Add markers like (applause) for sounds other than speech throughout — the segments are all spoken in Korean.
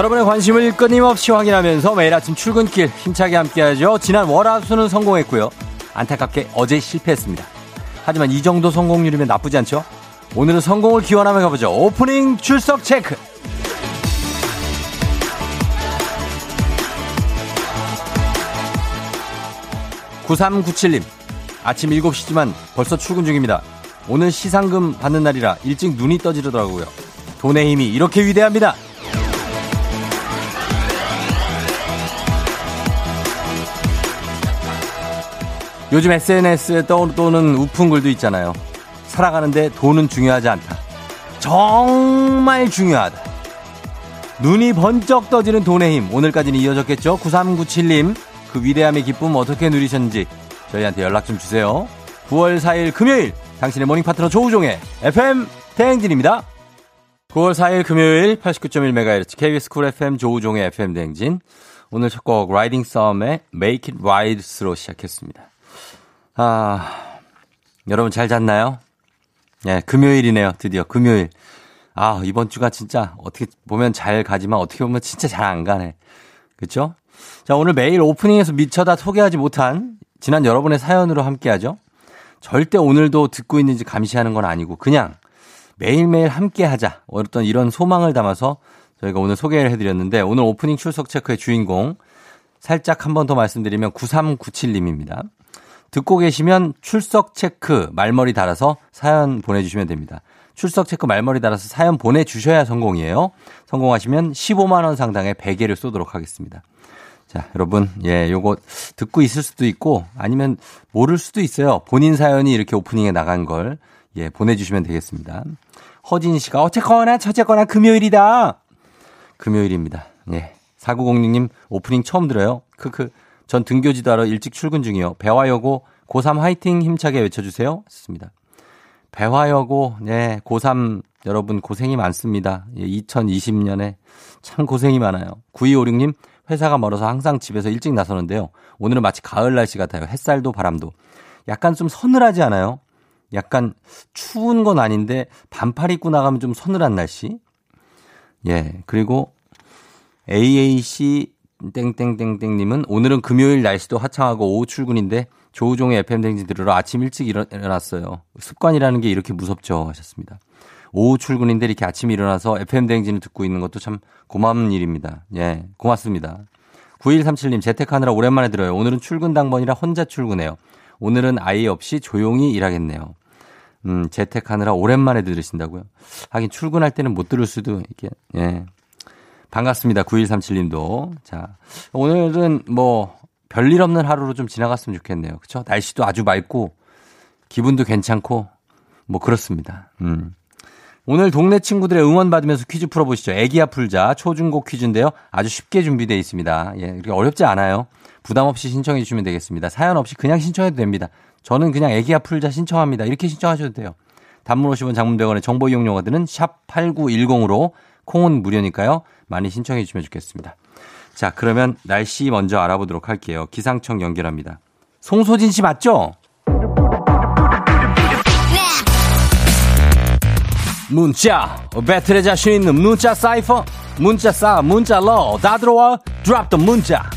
여러분의 관심을 끊임없이 확인하면서 매일 아침 출근길 힘차게 함께하죠. 지난 월화수는 성공했고요. 안타깝게 어제 실패했습니다. 하지만 이 정도 성공률이면 나쁘지 않죠? 오늘은 성공을 기원하며 가보죠. 오프닝 출석 체크. 9397님, 아침 7시지만 벌써 출근 중입니다. 오늘 시상금 받는 날이라 일찍 눈이 떠지르더라고요. 돈의 힘이 이렇게 위대합니다. 요즘 SNS에 떠오르는 우픈 글도 있잖아요. 살아가는데 돈은 중요하지 않다. 정말 중요하다. 눈이 번쩍 떠지는 돈의 힘. 오늘까지는 이어졌겠죠? 9397님. 그 위대함의 기쁨 어떻게 누리셨는지 저희한테 연락 좀 주세요. 9월 4일 금요일 당신의 모닝 파트너 조우종의 FM 대행진입니다. 9월 4일 금요일 89.1MHz KBS 쿨 FM 조우종의 FM 대행진. 오늘 첫 곡 라이딩 썸의 Make It Ride스로 시작했습니다. 아, 여러분 잘 잤나요? 예, 네, 금요일이네요. 드디어 금요일. 아, 이번 주가 진짜 어떻게 보면 잘 가지만 어떻게 보면 진짜 잘 안 가네. 그쵸? 자, 오늘 매일 오프닝에서 미처 다 소개하지 못한 지난 여러분의 사연으로 함께 하죠. 절대 오늘도 듣고 있는지 감시하는 건 아니고 그냥 매일매일 함께 하자. 어떤 이런 소망을 담아서 저희가 오늘 소개를 해드렸는데 오늘 오프닝 출석 체크의 주인공 살짝 한 번 더 말씀드리면 9397님입니다. 듣고 계시면 출석 체크 말머리 달아서 사연 보내주시면 됩니다. 출석 체크 말머리 달아서 사연 보내주셔야 성공이에요. 성공하시면 15만원 상당의 베개를 쏘도록 하겠습니다. 자, 여러분, 예, 요거 듣고 있을 수도 있고 아니면 모를 수도 있어요. 본인 사연이 이렇게 오프닝에 나간 걸, 예, 보내주시면 되겠습니다. 허진 씨가 어쨌거나 저쨌거나 금요일이다. 금요일입니다. 예. 4906님 오프닝 처음 들어요. 크크. 전 등교지도 하러 일찍 출근 중이요. 배화여고 고3 화이팅 힘차게 외쳐주세요. 좋습니다. 배화여고, 네, 고3 여러분 고생이 많습니다. 예, 2020년에 참 고생이 많아요. 9256님 회사가 멀어서 항상 집에서 일찍 나서는데요. 오늘은 마치 가을 날씨 같아요. 햇살도 바람도. 약간 좀 서늘하지 않아요? 약간 추운 건 아닌데 반팔 입고 나가면 좀 서늘한 날씨? 예. 그리고 AAC 땡땡땡땡님은 오늘은 금요일 날씨도 화창하고 오후 출근인데 조우종의 FM 댕진 들으러 아침 일찍 일어났어요. 습관이라는 게 이렇게 무섭죠 하셨습니다. 오후 출근인데 이렇게 아침에 일어나서 FM 대행진을 듣고 있는 것도 참 고마운 일입니다. 예, 고맙습니다. 9137님 재택하느라 오랜만에 들어요. 오늘은 출근 당번이라 혼자 출근해요. 오늘은 아이 없이 조용히 일하겠네요. 음, 재택하느라 오랜만에 들으신다고요? 하긴 출근할 때는 못 들을 수도 이렇게 예. 반갑습니다. 9137님도. 자, 오늘은 뭐 별일 없는 하루로 좀 지나갔으면 좋겠네요. 그렇죠? 날씨도 아주 맑고 기분도 괜찮고 뭐 그렇습니다. 음. 오늘 동네 친구들의 응원 받으면서 퀴즈 풀어보시죠. 애기야 풀자 초중고 퀴즈인데요. 아주 쉽게 준비되어 있습니다. 예, 그렇게 어렵지 않아요. 부담 없이 신청해 주시면 되겠습니다. 사연 없이 그냥 신청해도 됩니다. 저는 그냥 애기야 풀자 신청합니다. 이렇게 신청하셔도 돼요. 단문 50원 장문병원의 정보 이용료가 드는 샵 8910으로 콩은 무료니까요. 많이 신청해 주시면 좋겠습니다. 자, 그러면 날씨 먼저 알아보도록 할게요. 기상청 연결합니다. 송소진 씨 맞죠? 문자 배틀에 자신 있는 문자 사이퍼 문자 싸 문자 러다 들어와 드랍 더 문자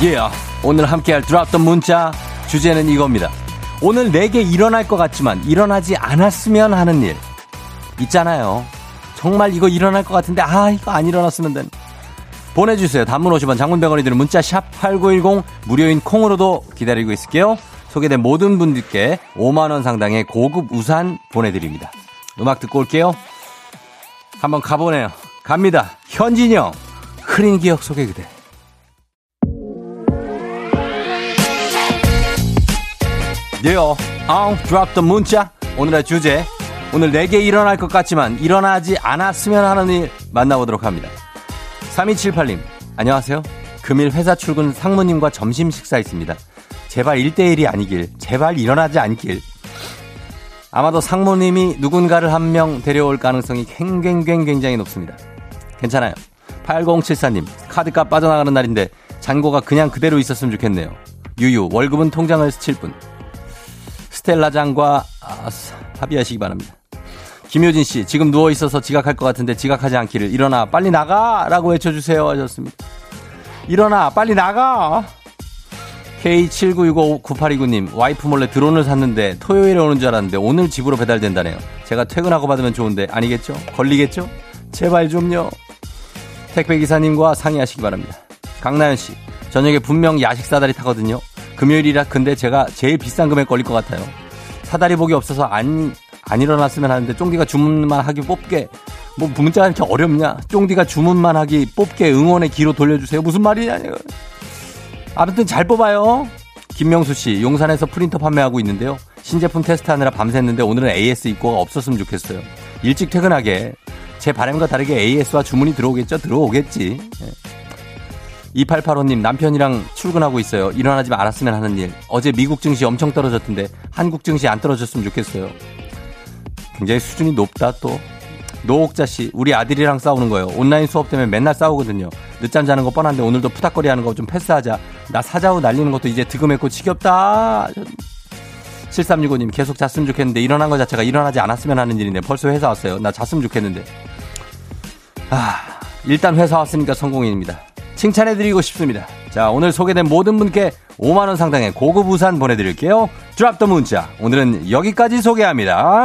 yeah. 오늘 함께할 드랍 더 문자 주제는 이겁니다 오늘 내게 일어날 것 같지만 일어나지 않았으면 하는 일 있잖아요 정말 이거 일어날 것 같은데 아 이거 안 일어났으면 된 보내주세요. 단문 50원 장문병원이 드는 문자 샵 8910 무료인 콩으로도 기다리고 있을게요. 소개된 모든 분들께 5만 원 상당의 고급 우산 보내드립니다. 음악 듣고 올게요. 한번 가보네요. 갑니다. 현진영. 흐린 기억 속의 그대. 예요. 아우, 더 문자. 오늘의 주제. 오늘 내게 일어날 것 같지만 일어나지 않았으면 하는 일 만나보도록 합니다. 3278님, 안녕하세요. 금일 회사 출근 상무님과 점심 식사 있습니다. 제발 1대1이 아니길, 제발 일어나지 않길. 아마도 상무님이 누군가를 한 명 데려올 가능성이 굉장히 굉장히 높습니다. 괜찮아요. 8074님, 카드값 빠져나가는 날인데 잔고가 그냥 그대로 있었으면 좋겠네요. 유유, 월급은 통장을 스칠 뿐. 스텔라장과 아, 합의하시기 바랍니다. 김효진 씨, 지금 누워 있어서 지각할 것 같은데 지각하지 않기를 일어나 빨리 나가! 라고 외쳐주세요 하셨습니다. 일어나 빨리 나가! K79659829님, 와이프 몰래 드론을 샀는데 토요일에 오는 줄 알았는데 오늘 집으로 배달된다네요. 제가 퇴근하고 받으면 좋은데 아니겠죠? 걸리겠죠? 제발 좀요. 택배 기사님과 상의하시기 바랍니다. 강나연 씨, 저녁에 분명 야식 사다리 타거든요. 금요일이라 근데 제가 제일 비싼 금액 걸릴 것 같아요. 사다리 복이 없어서 안, 안 일어났으면 하는데 쫑디가 주문만 하기 뽑게 뭐 문자가 이렇게 어렵냐? 쫑디가 주문만 하기 뽑게 응원의 기로 돌려주세요. 무슨 말이냐? 아무튼 잘 뽑아요. 김명수 씨, 용산에서 프린터 판매하고 있는데요. 신제품 테스트하느라 밤샜는데 오늘은 AS 입고가 없었으면 좋겠어요. 일찍 퇴근하게. 제 바람과 다르게 AS와 주문이 들어오겠죠? 들어오겠지. 2885님, 남편이랑 출근하고 있어요. 일어나지 말았으면 하는 일. 어제 미국 증시 엄청 떨어졌던데 한국 증시 안 떨어졌으면 좋겠어요. 굉장히 수준이 높다 또. 노옥자 씨, 우리 아들이랑 싸우는 거예요. 온라인 수업 때문에 맨날 싸우거든요. 늦잠 자는 거 뻔한데 오늘도 푸닥거리 하는 거 좀 패스하자. 나 사자후 날리는 것도 이제 득음했고 지겹다. 7365님, 계속 잤으면 좋겠는데 일어난 것 자체가 일어나지 않았으면 하는 일인데 벌써 회사 왔어요. 나 잤으면 좋겠는데. 아, 일단 회사 왔으니까 성공입니다. 칭찬해드리고 싶습니다. 자, 오늘 소개된 모든 분께 5만원 상당의 고급 우산 보내드릴게요. 드랍 더 문자. 오늘은 여기까지 소개합니다.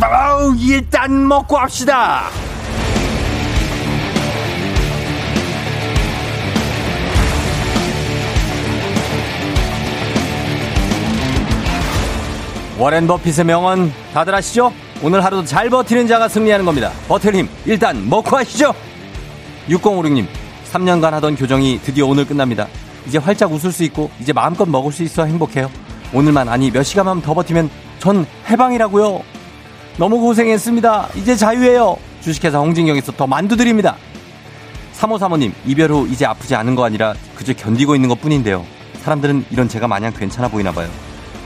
아우, 일단 먹고 합시다. 워렌 버핏의 명언 다들 아시죠? 오늘 하루도 잘 버티는 자가 승리하는 겁니다. 버틸 힘 일단 먹고 하시죠. 6056님 3년간 하던 교정이 드디어 오늘 끝납니다. 이제 활짝 웃을 수 있고 이제 마음껏 먹을 수 있어 행복해요. 오늘만 아니 몇 시간만 더 버티면 전 해방이라고요. 너무 고생했습니다. 이제 자유예요. 주식회사 홍진경에서 더 만두 드립니다. 3호 사모님, 이별 후 이제 아프지 않은 거 아니라 그저 견디고 있는 것 뿐인데요. 사람들은 이런 제가 마냥 괜찮아 보이나 봐요.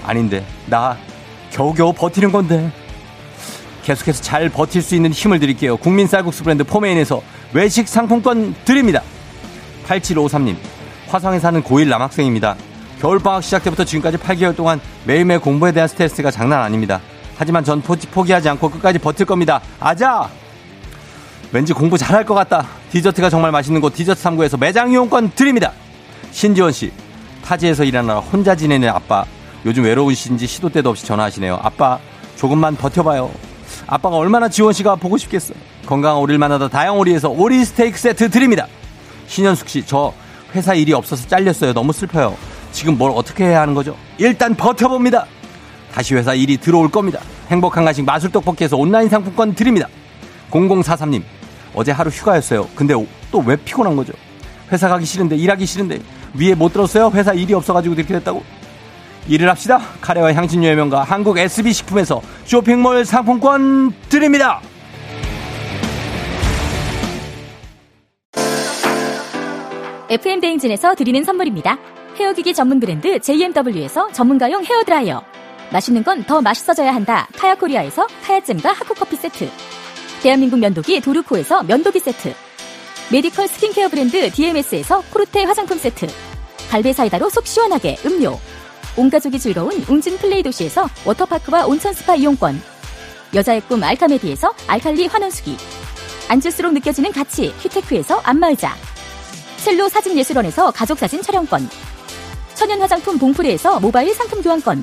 아닌데, 나 겨우겨우 버티는 건데. 계속해서 잘 버틸 수 있는 힘을 드릴게요. 국민 쌀국수 브랜드 포메인에서 외식 상품권 드립니다. 8753님, 화성에 사는 고1 남학생입니다. 겨울방학 시작 때부터 지금까지 8개월 동안 매일매일 공부에 대한 스트레스가 장난 아닙니다. 하지만 전 포기 하지 않고 끝까지 버틸 겁니다. 아자! 왠지 공부 잘할 것 같다. 디저트가 정말 맛있는 곳 디저트 3구에서 매장 이용권 드립니다. 신지원 씨, 타지에서 일하느라 혼자 지내는 아빠. 요즘 외로우신지 시도 때도 없이 전화하시네요. 아빠, 조금만 버텨봐요. 아빠가 얼마나 지원 씨가 보고 싶겠어. 건강한 오리를 만나다 다양오리에서 오리 스테이크 세트 드립니다. 신현숙 씨, 저 회사 일이 없어서 잘렸어요. 너무 슬퍼요. 지금 뭘 어떻게 해야 하는 거죠? 일단 버텨봅니다. 다시 회사 일이 들어올 겁니다. 행복한 간식 마술 떡볶이에서 온라인 상품권 드립니다. 0043님, 어제 하루 휴가였어요. 근데 또 왜 피곤한 거죠? 회사 가기 싫은데, 일하기 싫은데, 위에 못 들었어요? 회사 일이 없어가지고 이렇게 됐다고? 일을 합시다. 카레와 향신료의 명가 한국 SB식품에서 쇼핑몰 상품권 드립니다. FM 대행진에서 드리는 선물입니다. 헤어기기 전문 브랜드 JMW에서 전문가용 헤어드라이어. 맛있는 건 더 맛있어져야 한다. 카야코리아에서 카야잼과 하쿠커피 세트. 대한민국 면도기 도르코에서 면도기 세트. 메디컬 스킨케어 브랜드 DMS에서 코르테 화장품 세트. 갈베 사이다로 속 시원하게 음료. 온 가족이 즐거운 웅진 플레이 도시에서 워터파크와 온천 스파 이용권. 여자의 꿈 알카메디에서 알칼리 환원수기. 앉을수록 느껴지는 가치 큐테크에서 안마의자. 셀로 사진예술원에서 가족사진 촬영권. 천연 화장품 봉프레에서 모바일 상품 교환권.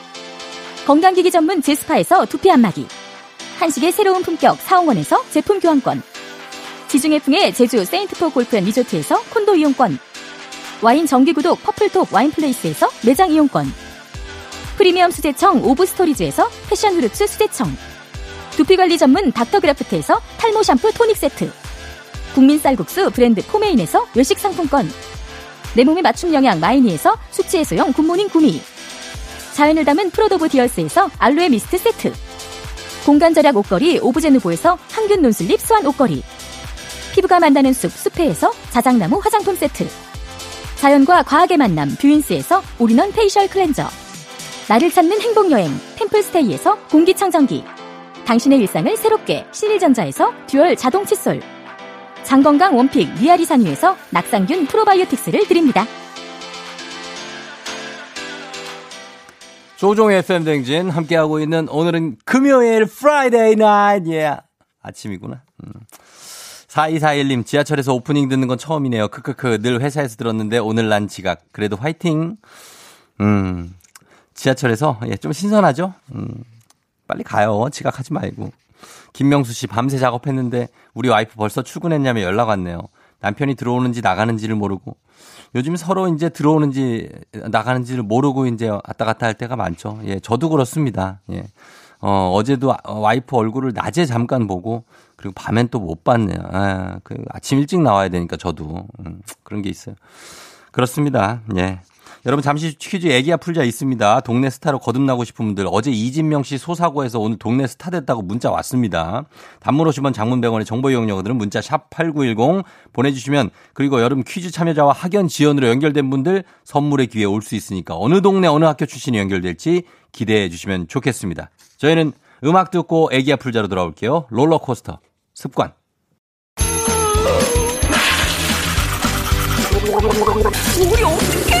건강기기 전문 제스파에서 두피 안마기. 한식의 새로운 품격 사홍원에서 제품 교환권. 지중해풍의 제주 세인트포 골프 앤 리조트에서 콘도 이용권. 와인 정기구독 퍼플톡 와인플레이스에서 매장 이용권. 프리미엄 수제청 오브스토리즈에서 passion fruits 수제청. 두피관리 전문 닥터그라프트에서 탈모 샴푸 토닉 세트. 국민 쌀국수 브랜드 포메인에서 외식 상품권. 내 몸에 맞춤 영양 마이니에서 숙취 해소용 굿모닝 구미. 자연을 담은 프로도브 디얼스에서 알로에 미스트 세트. 공간 절약 옷걸이 오브제누보에서 항균 non-slip 스완 옷걸이. 피부가 만나는 숲 숲회에서 자작나무 화장품 세트. 자연과 과학의 만남 뷰인스에서 all-in-one facial cleanser. 나를 찾는 행복여행 템플스테이에서 공기청정기. 당신의 일상을 새롭게 신일전자에서 듀얼 자동 칫솔. 장건강 one pick 리아리 산유에서 낙산균 프로바이오틱스를 드립니다. 조우종의 FM 대행진 함께하고 있는 오늘은 금요일 Friday night 예. 아침이구나. 음. 4241님 지하철에서 오프닝 듣는 건 처음이네요. 크크크 늘 회사에서 들었는데 오늘 난 지각. 그래도 화이팅. 음. 지하철에서 예, 좀 신선하죠? 음. 빨리 가요. 지각하지 말고. 김명수 씨 밤새 작업했는데 우리 와이프 벌써 출근했냐며 연락 왔네요. 남편이 들어오는지 나가는지를 모르고 요즘 서로 이제 들어오는지 나가는지를 모르고 이제 왔다 갔다 할 때가 많죠. 예, 저도 그렇습니다. 예. 어, 어제도 와이프 얼굴을 낮에 잠깐 보고 그리고 밤엔 또 못 봤네요. 아, 그 아침 일찍 나와야 되니까 저도 음, 그런 게 있어요. 그렇습니다. 예. 여러분 잠시 퀴즈 애기야 풀자 있습니다. 동네 스타로 거듭나고 싶은 분들 어제 이진명 씨 소사고에서 오늘 동네 스타 됐다고 문자 왔습니다. 단문 50원 장문 100원의 정보 이용료들은 문자 샵 8910 보내주시면 그리고 여름 퀴즈 참여자와 학연 지연으로 연결된 분들 선물의 기회에 올수 있으니까 어느 동네 어느 학교 출신이 연결될지 기대해 주시면 좋겠습니다. 저희는 음악 듣고 애기야 풀자로 돌아올게요. 롤러코스터 습관 우리 어떡해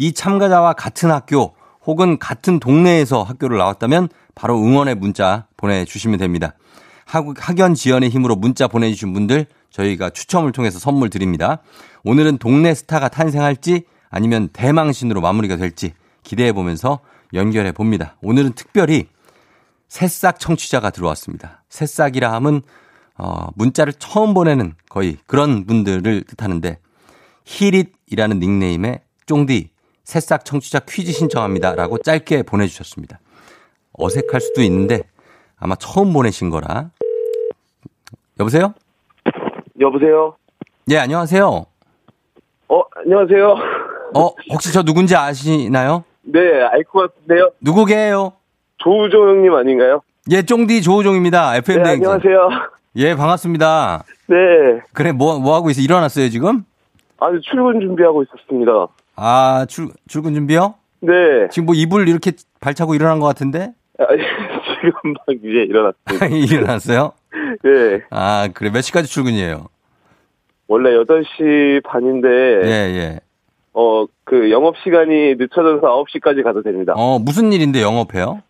이 참가자와 같은 학교 혹은 같은 동네에서 학교를 나왔다면 바로 응원의 문자 보내주시면 됩니다. 학연 지연의 힘으로 문자 보내주신 분들 저희가 추첨을 통해서 선물 드립니다. 오늘은 동네 스타가 탄생할지 아니면 대망신으로 마무리가 될지 기대해 보면서 연결해 봅니다. 오늘은 특별히 새싹 청취자가 들어왔습니다. 새싹이라 함은 어, 문자를 처음 보내는 거의 그런 분들을 뜻하는데 히릿이라는 닉네임의 쫑디 새싹 청취자 퀴즈 신청합니다. 라고 짧게 보내주셨습니다. 어색할 수도 있는데 아마 처음 보내신 거라. 여보세요? 여보세요? 예, 안녕하세요. 어, 안녕하세요. 어, 혹시 저 누군지 아시나요? 네, 알 것 같은데요. 누구게요? 조우조 형님 아닌가요? 예, 쫑디 조우종입니다. FM 네. 안녕하세요. 예, 반갑습니다. 네. 그래, 뭐, 뭐 하고 있어? 일어났어요, 지금? 아주 출근 준비하고 있었습니다. 아, 출, 출근 준비요? 네. 지금 뭐 이불 이렇게 발차고 일어난 것 같은데? 아, (laughs) 지금 막 이제 일어났습니다. 일어났어요? (laughs) 네. 아, 그래. 몇 시까지 출근이에요? 원래 8시 반인데, 예, 예. 어, 그 영업시간이 늦춰져서 9시까지 가도 됩니다. 어, 무슨 일인데 영업해요?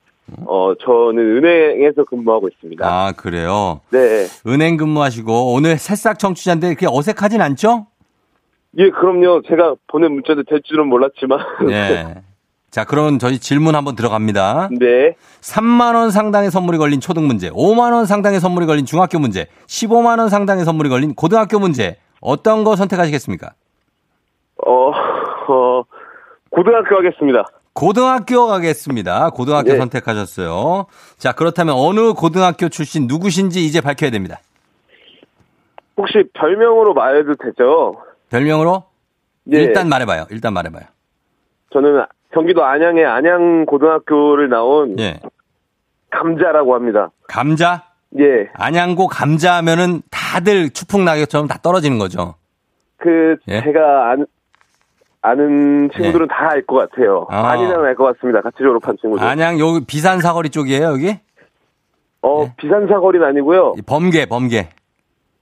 어, 저는 은행에서 근무하고 있습니다. 아, 그래요? 네. 은행 근무하시고, 오늘 새싹 청취자인데 그게 어색하진 않죠? 예, 그럼요. 제가 보낸 문자도 될 줄은 몰랐지만. 예. (laughs) 자, 그러면 저희 질문 한번 들어갑니다. 네. 3만 원 상당의 선물이 걸린 초등 문제, 5만 원 상당의 선물이 걸린 중학교 문제, 15만 원 상당의 선물이 걸린 고등학교 문제, 어떤 거 선택하시겠습니까? 어, 어, 고등학교 하겠습니다. 고등학교 가겠습니다. 고등학교 네. 선택하셨어요. 자, 그렇다면 어느 고등학교 출신 누구신지 이제 밝혀야 됩니다. 혹시 별명으로 말해도 되죠? 별명으로? 네. 일단 말해봐요. 일단 말해봐요. 저는 경기도 안양의 안양 고등학교를 나온 예. 감자라고 합니다. 감자? 예. 안양고 감자 하면은 다들 추풍 낙엽처럼 다 떨어지는 거죠. 그, 예? 제가 아는, 아는 친구들은 다 알 것 같아요. 아. 아니면 알것 같습니다. 같이 졸업한 친구들. 안양 여기 비산 사거리 쪽이에요, 여기? 어, 예. 비산 사거리는 아니고요. 이 범계, 범계.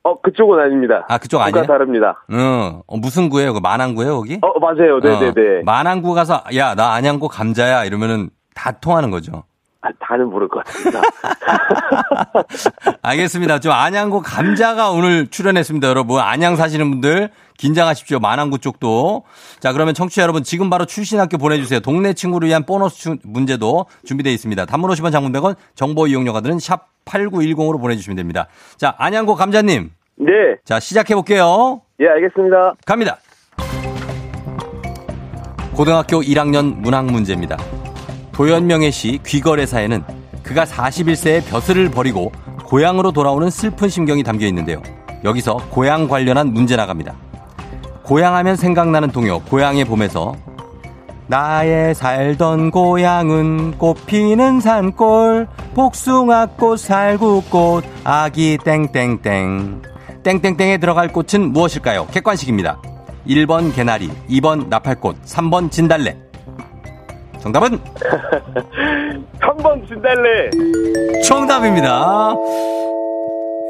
어, 그쪽은 아닙니다. 아, 그쪽 아니에요? 다릅니다. 응. 어, 무슨 구예요? 그 만안구예요, 거기? 어, 맞아요. 네네네. 어, 만안구 가서 야, 나 안양고 감자야 이러면은 다 통하는 거죠. 아, 다는 모를 것 같습니다. (laughs) 알겠습니다. 좀 안양고 감자가 오늘 출연했습니다, 여러분. 안양 사시는 분들 긴장하십시오. 만안구 쪽도. 자, 그러면 청취자 여러분 지금 바로 출신 학교 보내주세요. 동네 친구를 위한 보너스 주- 문제도 준비되어 있습니다. 단문 50원 장문 100원 정보 이용료가 드는 샵 8910으로 보내주시면 됩니다. 자, 안양고 감자님. 네. 자, 시작해 볼게요. 예, 알겠습니다. 갑니다. 고등학교 1학년 문학 문제입니다. 도연명의 시 귀거래사에는 그가 41세의 벼슬을 버리고 고향으로 돌아오는 슬픈 심경이 담겨 있는데요. 여기서 고향 관련한 문제 나갑니다. 고향하면 생각나는 동요 고향의 봄에서 나의 살던 고향은 꽃피는 산골 복숭아꽃 살구꽃 아기 땡땡땡 땡땡땡에 들어갈 꽃은 무엇일까요? 객관식입니다. 1번 개나리, 2번 나팔꽃, 3번 진달래. 정답은 (laughs) 3번 진달래. 정답입니다.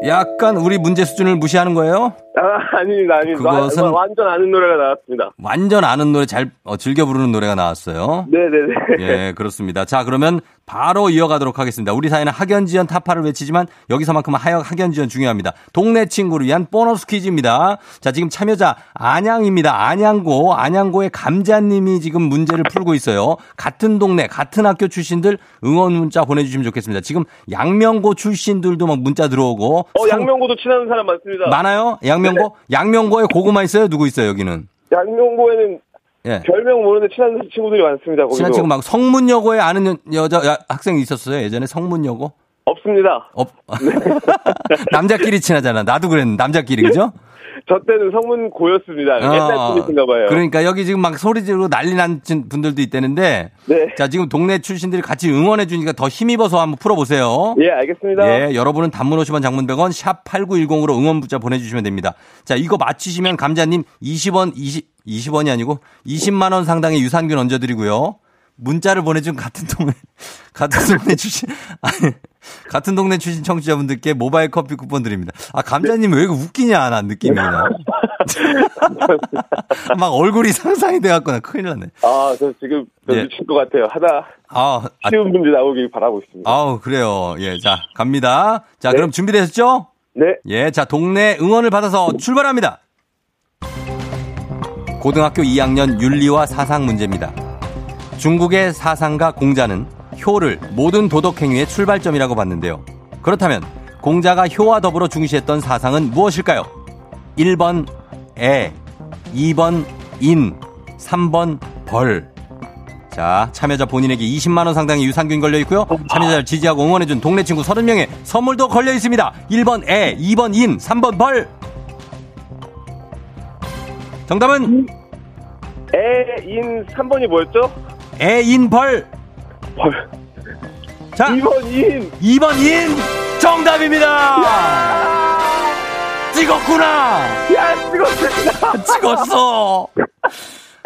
약간 우리 문제 수준을 무시하는 거예요? 아, 아닙니다, 아닙니다. 그것은- 와- 완전 아는 노래가 나왔습니다. 완전 아는 노래 잘 어, 즐겨 부르는 노래가 나왔어요. 네네네. 예, 그렇습니다. 자, 그러면 바로 이어가도록 하겠습니다. 우리 사회는 학연지연 타파를 외치지만 여기서만큼은 하역 학연지연 중요합니다. 동네 친구를 위한 보너스 퀴즈입니다. 자, 지금 참여자 안양입니다. 안양고, 안양고의 감자님이 지금 문제를 풀고 있어요. 같은 동네, 같은 학교 출신들 응원 문자 보내주시면 좋겠습니다. 지금 양명고 출신들도 막 문자 들어오고. 어, 상- 양명고도 친한 사람 많습니다. 많아요? 양명고? 양명고에 고구마 있어요? 누구 있어요, 여기는? 양명고에는 예. 별명 모르는데 친한 친구들이 많습니다. 거기도. 친한 친구 막 성문여고에 아는 여- 여자 야- 학생이 있었어요. 예전에 성문여고? 없습니다. 없. (laughs) 남자끼리 친하잖아. 나도 그랬는데 남자끼리 그죠? 저 때는 성문 고였습니다. 옛날 어, 분이신가 봐요. 그러니까 여기 지금 막 소리 지르고 난리 난 분들도 있다는데 네. 자 지금 동네 출신들이 같이 응원해 주니까 더 힘입어서 한번 풀어 보세요. 예, 알겠습니다. 예, 여러분은 단문 50원 장문 100원 샵 8910으로 응원 문자 보내 주시면 됩니다. 자, 이거 맞히시면 감자님 20원, 20, 20원이 아니고 20만 원 상당의 유산균 얹어드리고요. 문자를 보내준 같은 동네, (laughs) 같은 동네 출신, (laughs) 아니, 같은 동네 출신 청취자분들께 모바일 커피 쿠폰 드립니다. 아, 감자님 왜 이렇게 웃기냐, 난 느낌이. 나. (laughs) 막 얼굴이 상상이 돼갖고 나 큰일 났네. 아, 저 지금 저 예. 미칠 것 같아요. 하다 아, 아, 쉬운 문제 나오길 바라고 있습니다. 아우, 그래요. 예, 자, 갑니다. 자, 네. 그럼 준비되셨죠? 네. 예, 자, 동네 응원을 받아서 출발합니다. 고등학교 2학년 윤리와 사상 문제입니다. 중국의 사상가 공자는 효를 모든 도덕 행위의 출발점이라고 봤는데요. 그렇다면 공자가 효와 더불어 중시했던 사상은 무엇일까요? 1번 애, 2번 인, 3번 벌. 자, 참여자 본인에게 20만원 상당의 유산균 걸려 있고요. 참여자를 지지하고 응원해준 동네 친구 30명의 선물도 걸려 있습니다. 1번 애, 2번 인, 3번 벌. 정답은 애인 3번이 뭐였죠? 애, 인, 벌. 벌. 자, 2번 인. 2번 인 정답입니다. 찍었구나. 야, 찍었습니다. (laughs) 찍었어.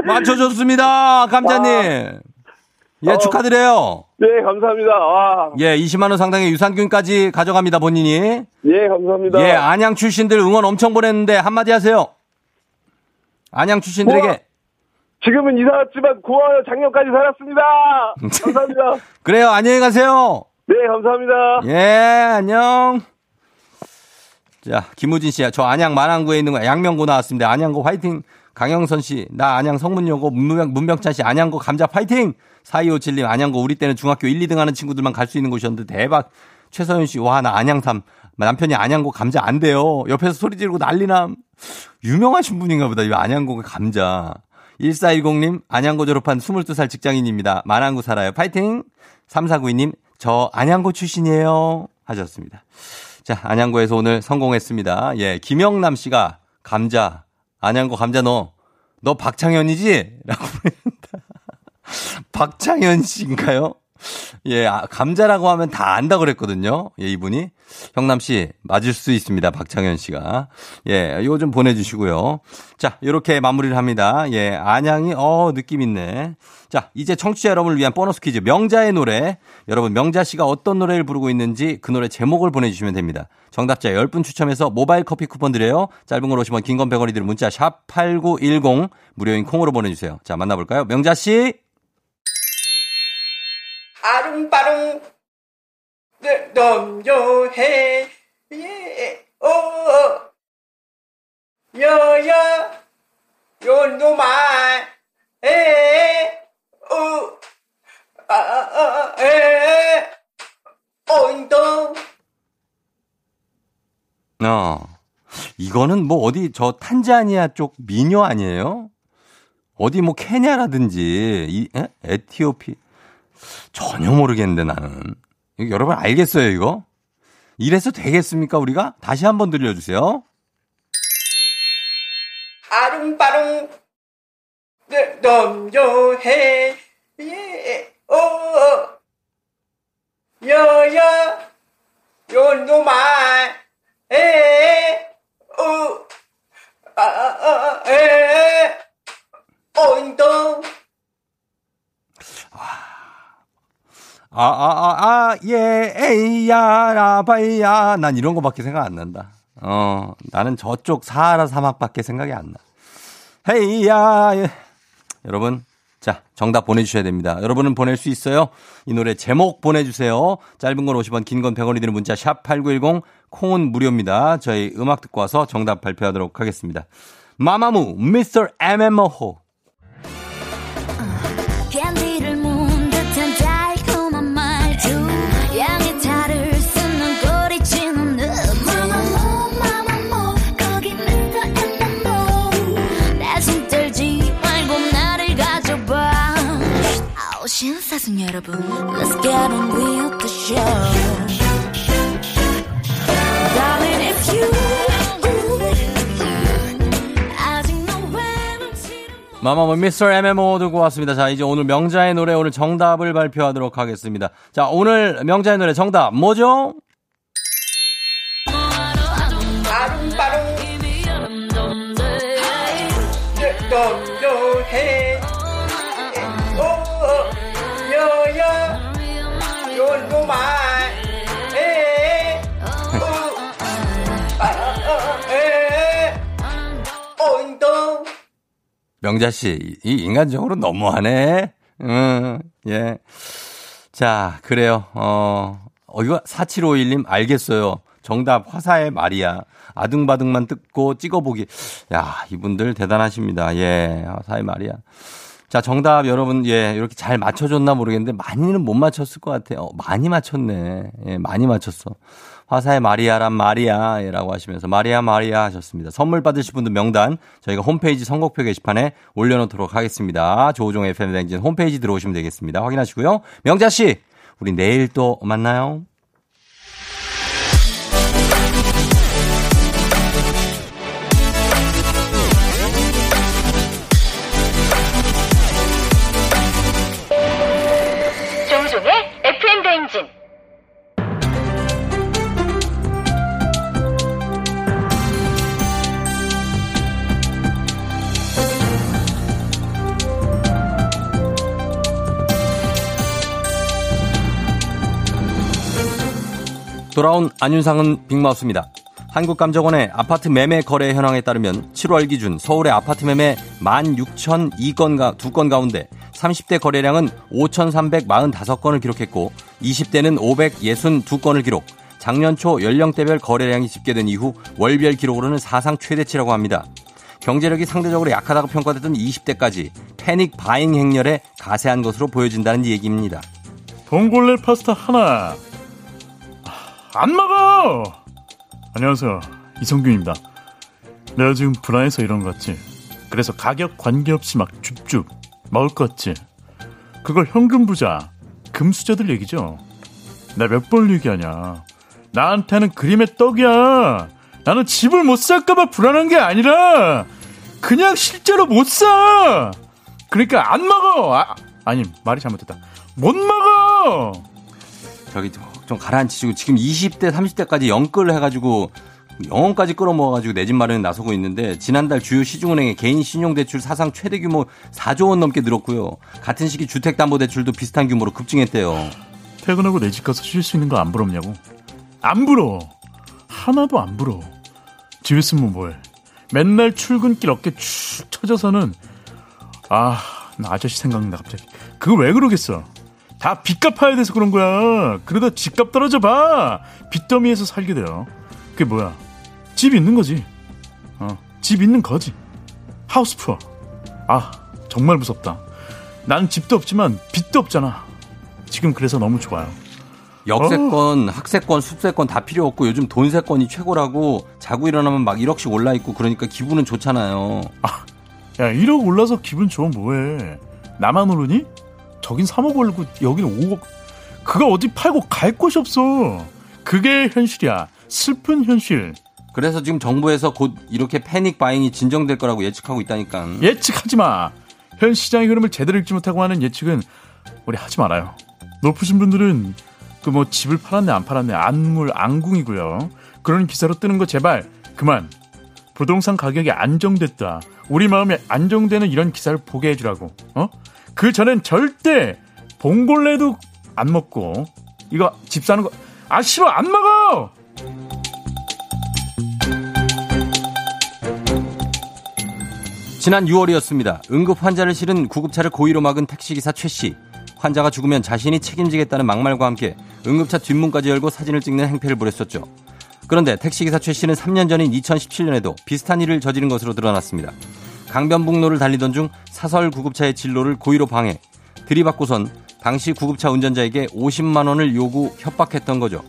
맞춰줬습니다, 감자님. 예, 어. 축하드려요. 네, 감사합니다. 와. 예, 20만원 상당의 유산균까지 가져갑니다, 본인이. 예, 감사합니다. 예, 안양 출신들 응원 엄청 보냈는데 한마디 하세요. 안양 출신들에게. 우와. 지금은 이사 왔지만 고아요 작년까지 살았습니다. 감사합니다. (laughs) 그래요, 안녕히 가세요. 네, 감사합니다. 예, 안녕. 자, 김우진 씨, 저 안양 만안구에 있는 거 양명고 나왔습니다. 안양고 화이팅. 강영선 씨, 나 안양 성문여고 문병, 문병찬 씨, 안양고 감자 파이팅. 4257님, 안양고 우리 때는 중학교 1, 2등 하는 친구들만 갈 수 있는 곳이었는데 대박. 최서연 씨, 와, 나 안양삼. 남편이 안양고 감자 안 돼요. 옆에서 소리 지르고 난리남. 유명하신 분인가 보다. 이 안양고 감자. 1410님, 안양고 졸업한 22살 직장인입니다. 만안구 살아요. 파이팅! 3492님, 저 안양고 출신이에요. 하셨습니다. 자, 안양고에서 오늘 성공했습니다. 예, 김영남 씨가 감자, 안양고 감자 너, 너 박창현이지? 라고 (laughs) 보낸다. 박창현 씨인가요? 예, 아, 감자라고 하면 다 안다 그랬거든요. 예, 이분이. 형남 씨, 맞을 수 있습니다. 박창현 씨가. 예, 이거 좀 보내주시고요. 자, 요렇게 마무리를 합니다. 예, 안양이, 어, 느낌 있네. 자, 이제 청취자 여러분을 위한 보너스 퀴즈. 명자의 노래. 여러분, 명자 씨가 어떤 노래를 부르고 있는지 그 노래 제목을 보내주시면 됩니다. 정답자 10분 추첨해서 모바일 커피 쿠폰 드려요. 짧은 걸 오시면 긴건 100원이 들은 문자 샵 8910 무료인 콩으로 보내주세요. 자, 만나볼까요? 명자 씨. 아롱바롱 넘겨해. 예, 어 여여. 요놈아 에어아에 온도 어. 이거는 뭐 어디 저 탄자니아 쪽 미녀 아니에요? 어디 뭐 케냐라든지 이 에? 에티오피 전혀 모르겠는데 나는. 여러분 알겠어요, 이거? 이래서 되겠습니까, 우리가? 다시 한번 들려주세요. 아롱바롱 넘겨해. 예, 어 여여. 요놈아 에어아에. 온도 아, 아, 아, 아, 예, 에이야, 라바이야. 난 이런 거밖에 생각 안 난다. 어, 나는 저쪽 사하라 사막밖에 생각이 안 나. 헤이야, 예. 여러분, 자, 정답 보내주셔야 됩니다. 여러분은 보낼 수 있어요. 이 노래 제목 보내주세요. 짧은 건 50원, 긴 건 100원이 드는 문자 샵 8910, 콩은 무료입니다. 저희 음악 듣고 와서 정답 발표하도록 하겠습니다. 마마무, 미스터 MMO. 캔 신사숙 여러분 Let's get on with the show Darling if you 마마무 미스터 MMO 들고 왔습니다. 자, 이제 오늘 명자의 노래 오늘 정답을 발표하도록 하겠습니다. 자, 오늘 명자의 노래 정답 뭐죠? 요놈아 에어아에 온도 명자 씨, 이 인간적으로 너무하네. 음, 예. 자, 그래요. 어, 어, 이거 4751님 알겠어요. 정답 화사의 말이야. 아등바등만 뜯고 찍어보기. 야, 이분들 대단하십니다. 예, 화사의 말이야. 자, 정답 여러분, 예, 이렇게 잘 맞춰줬나 모르겠는데, 많이는 못 맞췄을 것 같아요. 어, 많이 맞췄네. 예, 많이 맞췄어. 화사의 마리아란 마리아, 예, 라고 하시면서, 마리아, 마리아 하셨습니다. 선물 받으실 분들 명단, 저희가 홈페이지 선곡표 게시판에 올려놓도록 하겠습니다. 조우종 FM 댕진 홈페이지 들어오시면 되겠습니다. 확인하시고요. 명자씨, 우리 내일 또 만나요. 돌아온 안윤상은 빅마우스입니다. 한국감정원의 아파트 매매 거래 현황에 따르면 7월 기준 서울의 아파트 매매 16,002건 가, 2건 가운데 30대 거래량은 5,345건을 기록했고 20대는 562건을 기록. 작년 초 연령대별 거래량이 집계된 이후 월별 기록으로는 사상 최대치라고 합니다. 경제력이 상대적으로 약하다고 평가됐던 20대까지 패닉 바잉 행렬에 가세한 것으로 보여진다는 얘기입니다. 봉골레 파스타 하나. 안 먹어! 안녕하세요. 이성균입니다. 내가 지금 불안해서 이런 거 같지? 그래서 가격 관계없이 막 줍줍 먹을 것 같지? 그걸 현금 부자, 금수저들 얘기죠? 나 몇 번 얘기하냐. 나한테는 그림의 떡이야. 나는 집을 못 살까봐 불안한 게 아니라 그냥 실제로 못 사. 그러니까 안 먹어. 아, 아니 말이 잘못됐다. 못 먹어. 저기 좀- 좀 가라앉히시고 지금 20대, 30대까지 영끌을 해가지고 영원까지 끌어모아가지고 내 집 마련에 나서고 있는데 지난달 주요 시중은행의 개인 신용대출 사상 최대 규모 4조 원 넘게 늘었고요. 같은 시기 주택담보대출도 비슷한 규모로 급증했대요. 퇴근하고 내 집 가서 쉴 수 있는 거 안 부럽냐고? 안 부러워. 하나도 안 부러워. 집에 있으면 뭐해? 맨날 출근길 어깨 축 처져서는 아, 나 아저씨 생각나 갑자기. 그거 왜 그러겠어? 다 빚 갚아야 돼서 그런 거야. 그러다 집값 떨어져 봐. 빚더미에서 살게 돼요. 그게 뭐야? 집 있는 거지. 어, 집 있는 거지. 하우스 푸어. 아, 정말 무섭다. 난 집도 없지만 빚도 없잖아. 지금 그래서 너무 좋아요. 역세권, 학세권, 숲세권 다 필요 없고 요즘 돈세권이 최고라고 자고 일어나면 막 1억씩 올라 있고 그러니까 기분은 좋잖아요. 야, 1억 올라서 기분 좋으면 뭐해. 나만 오르니? 저긴 3억 올리고 여기는 5억. 그거 어디 팔고 갈 곳이 없어. 그게 현실이야. 슬픈 현실. 그래서 지금 정부에서 곧 이렇게 패닉 바잉이 진정될 거라고 예측하고 있다니까. 예측하지 마. 현 시장의 흐름을 제대로 읽지 못하고 하는 예측은 우리 하지 말아요. 높으신 분들은 그 뭐 집을 팔았네 안 팔았네 안물 안궁이고요. 그런 기사로 뜨는 거 제발 그만. 부동산 가격이 안정됐다. 우리 마음에 안정되는 이런 기사를 보게 해주라고. 어? 그 전엔 절대 봉골레도 안 먹고 이거 집 사는 거 아 싫어 안 먹어. 지난 6월이었습니다. 응급 환자를 실은 구급차를 고의로 막은 택시기사 최 씨. 환자가 죽으면 자신이 책임지겠다는 막말과 함께 응급차 뒷문까지 열고 사진을 찍는 행패를 벌였었죠. 그런데 택시기사 최 씨는 3년 전인 2017년에도 비슷한 일을 저지른 것으로 드러났습니다. 강변북로를 달리던 중 사설 구급차의 진로를 고의로 방해, 들이받고선 당시 구급차 운전자에게 50만 원을 요구 협박했던 거죠.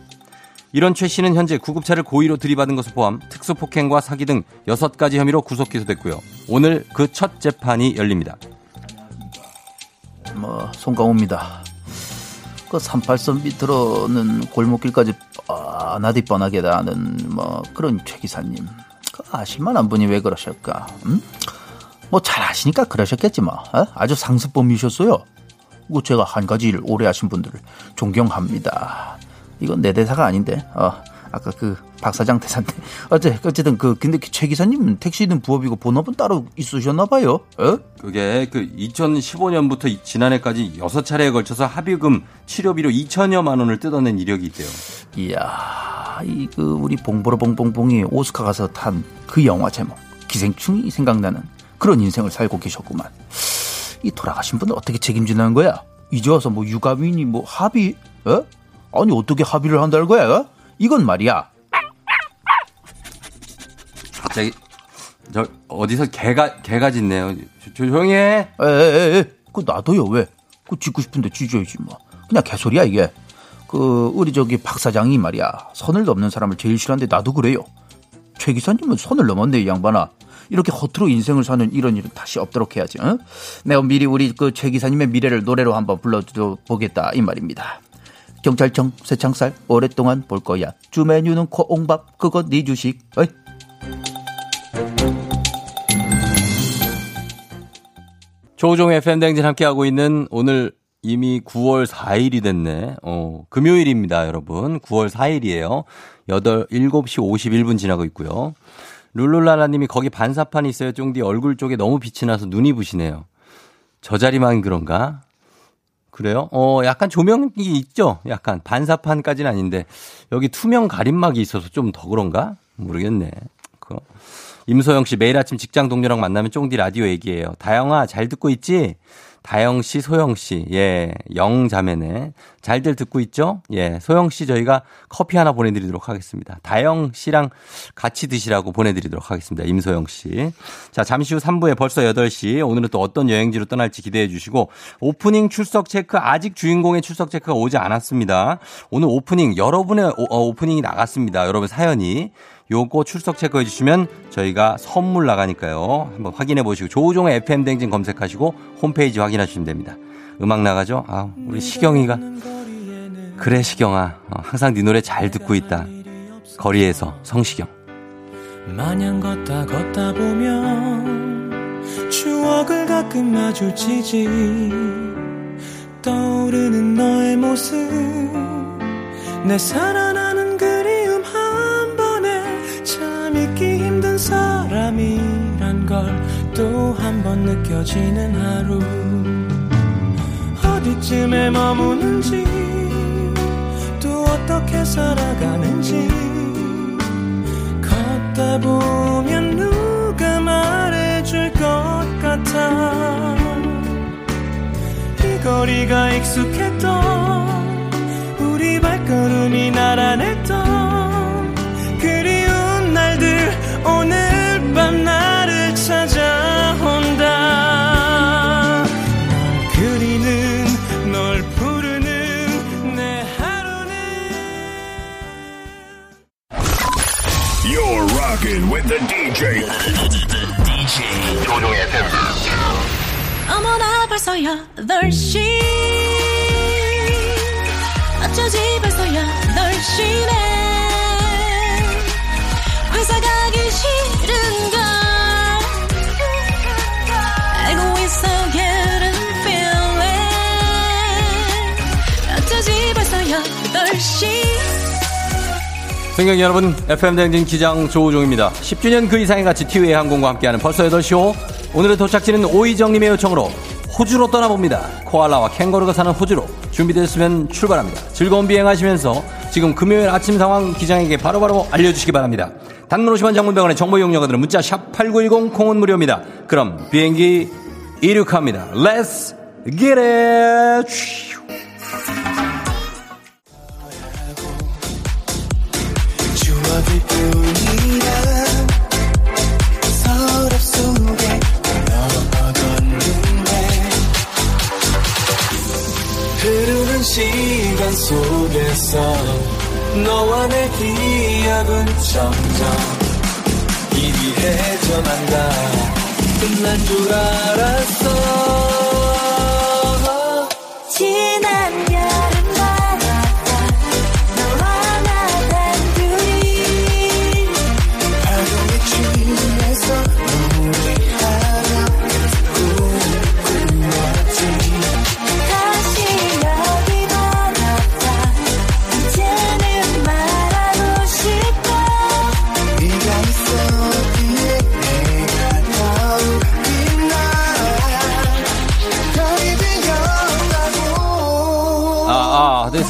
이런 최 씨는 현재 구급차를 고의로 들이받은 것을 포함 특수폭행과 사기 등 6가지 혐의로 구속 기소됐고요. 오늘 그 첫 재판이 열립니다. 뭐 송강호입니다. 그 38선 밑으로는 골목길까지 뻔하디 뻔하게 다는 뭐 그런 최 기사님. 그 아실만한 분이 왜 그러실까? 음? 뭐 잘 아시니까 그러셨겠지 뭐. 어? 아주 상습범이셨어요. 뭐 제가 한 가지 일 오래 하신 분들을 존경합니다. 이건 내 대사가 아닌데. 어, 아까 그 박사장 대사인데. 어째 어쨌든 그 근데 최 기사님 택시는 부업이고 본업은 따로 있으셨나 봐요. 어? 그게 그 2015년부터 지난해까지 6차례에 걸쳐서 합의금 치료비로 2천여만 원을 뜯어낸 이력이 있대요. 이야, 이 그 우리 봉보로 봉봉봉이 오스카 가서 탄 그 영화 제목 기생충이 생각나는 그런 인생을 살고 계셨구만. 이 돌아가신 분은 어떻게 책임지는 거야? 이제 와서 뭐 육아민이 뭐 합의? 어? 아니 어떻게 합의를 한다는 거야? 어? 이건 말이야. 갑자기 저 어디서 개가 개가 짖네요. 조- 조용히 해. 에에에, 그 나도요 왜? 그 짖고 싶은데 짖어야지 뭐. 그냥 개소리야 이게. 그 우리 저기 박 사장이 말이야 선을 넘는 사람을 제일 싫어하는데 나도 그래요. 최 기사님은 선을 넘었네 이 양반아. 이렇게 허투루 인생을 사는 이런 일은 다시 없도록 해야지. 어? 내가 미리 우리 그 최 기사님의 미래를 노래로 한번 불러보겠다 이 말입니다. 경찰청 새창살 오랫동안 볼 거야. 주 메뉴는 콩밥 그거 네 주식. 어이. 조종의 팬댕진 함께하고 있는 오늘 이미 9월 4일이 됐네. 어, 금요일입니다, 여러분. 9월 4일이에요. 8, 7시 51분 지나고 있고요. 룰룰라라님이 거기 반사판 있어요. 쫑디 얼굴 쪽에 너무 빛이 나서 눈이 부시네요. 저 자리만 그런가? 그래요? 어, 약간 조명이 있죠? 약간 반사판까지는 아닌데 여기 투명 가림막이 있어서 좀 더 그런가? 모르겠네. 그 임소영 씨 매일 아침 직장 동료랑 만나면 쫑디 라디오 얘기해요. 다영아 잘 듣고 있지? 다영 씨, 소영 씨, 예, 영 자매네. 잘들 듣고 있죠? 예, 소영 씨 저희가 커피 하나 보내드리도록 하겠습니다. 다영 씨랑 같이 드시라고 보내드리도록 하겠습니다. 임소영 씨. 자, 잠시 후 3부에 벌써 8시. 오늘은 또 어떤 여행지로 떠날지 기대해 주시고, 오프닝 출석 체크, 아직 주인공의 출석 체크가 오지 않았습니다. 오늘 오프닝, 여러분의 오, 어, 오프닝이 나갔습니다. 여러분 사연이. 요거 출석 체크해 주시면 저희가 선물 나가니까요. 한번 확인해 보시고 조우종의 FM 댕진 검색하시고 홈페이지 확인하시면 됩니다. 음악 나가죠? 아, 우리 시경이가 그래 시경아 어, 항상 네 노래 잘 듣고 있다. 거리에서 성시경. 마냥 걷다 걷다 보면 추억을 가끔 마주치지 떠오르는 너의 모습 내 살아나는 잊기 힘든 사람이란 걸 또 한 번 느껴지는 하루. 어디쯤에 머무는지 또 어떻게 살아가는지. 걷다 보면 누가 말해줄 것 같아. 이 거리가 익숙했던 우리 발걸음이 나란했던 오늘 밤 나를 찾아온다 널 그리는 널 부르는 내 하루는 You're rocking with the DJ. DJ 조종의 FM. 어머나 벌써 8시 어쩌지 벌써 8시네 승객 여러분, FM 댕진 기장 조우종입니다. 10주년 그 이상의 가치 티웨이 항공과 함께하는 벌써 8시 호. 오늘의 도착지는 오이정님의 요청으로 호주로 떠나봅니다. 코알라와 캥거루가 사는 호주로 준비됐으면 출발합니다. 즐거운 비행하시면서 지금 금요일 아침 상황 기장에게 바로바로 알려주시기 바랍니다. 단문 50원 장문병원의 정보 이용료들은 문자 샵 8910 콩은 무료입니다. 그럼 비행기 이륙합니다. Let's get it! 속에서 너와 내 기억은 점점 희미해져간다 끝난 줄 알았어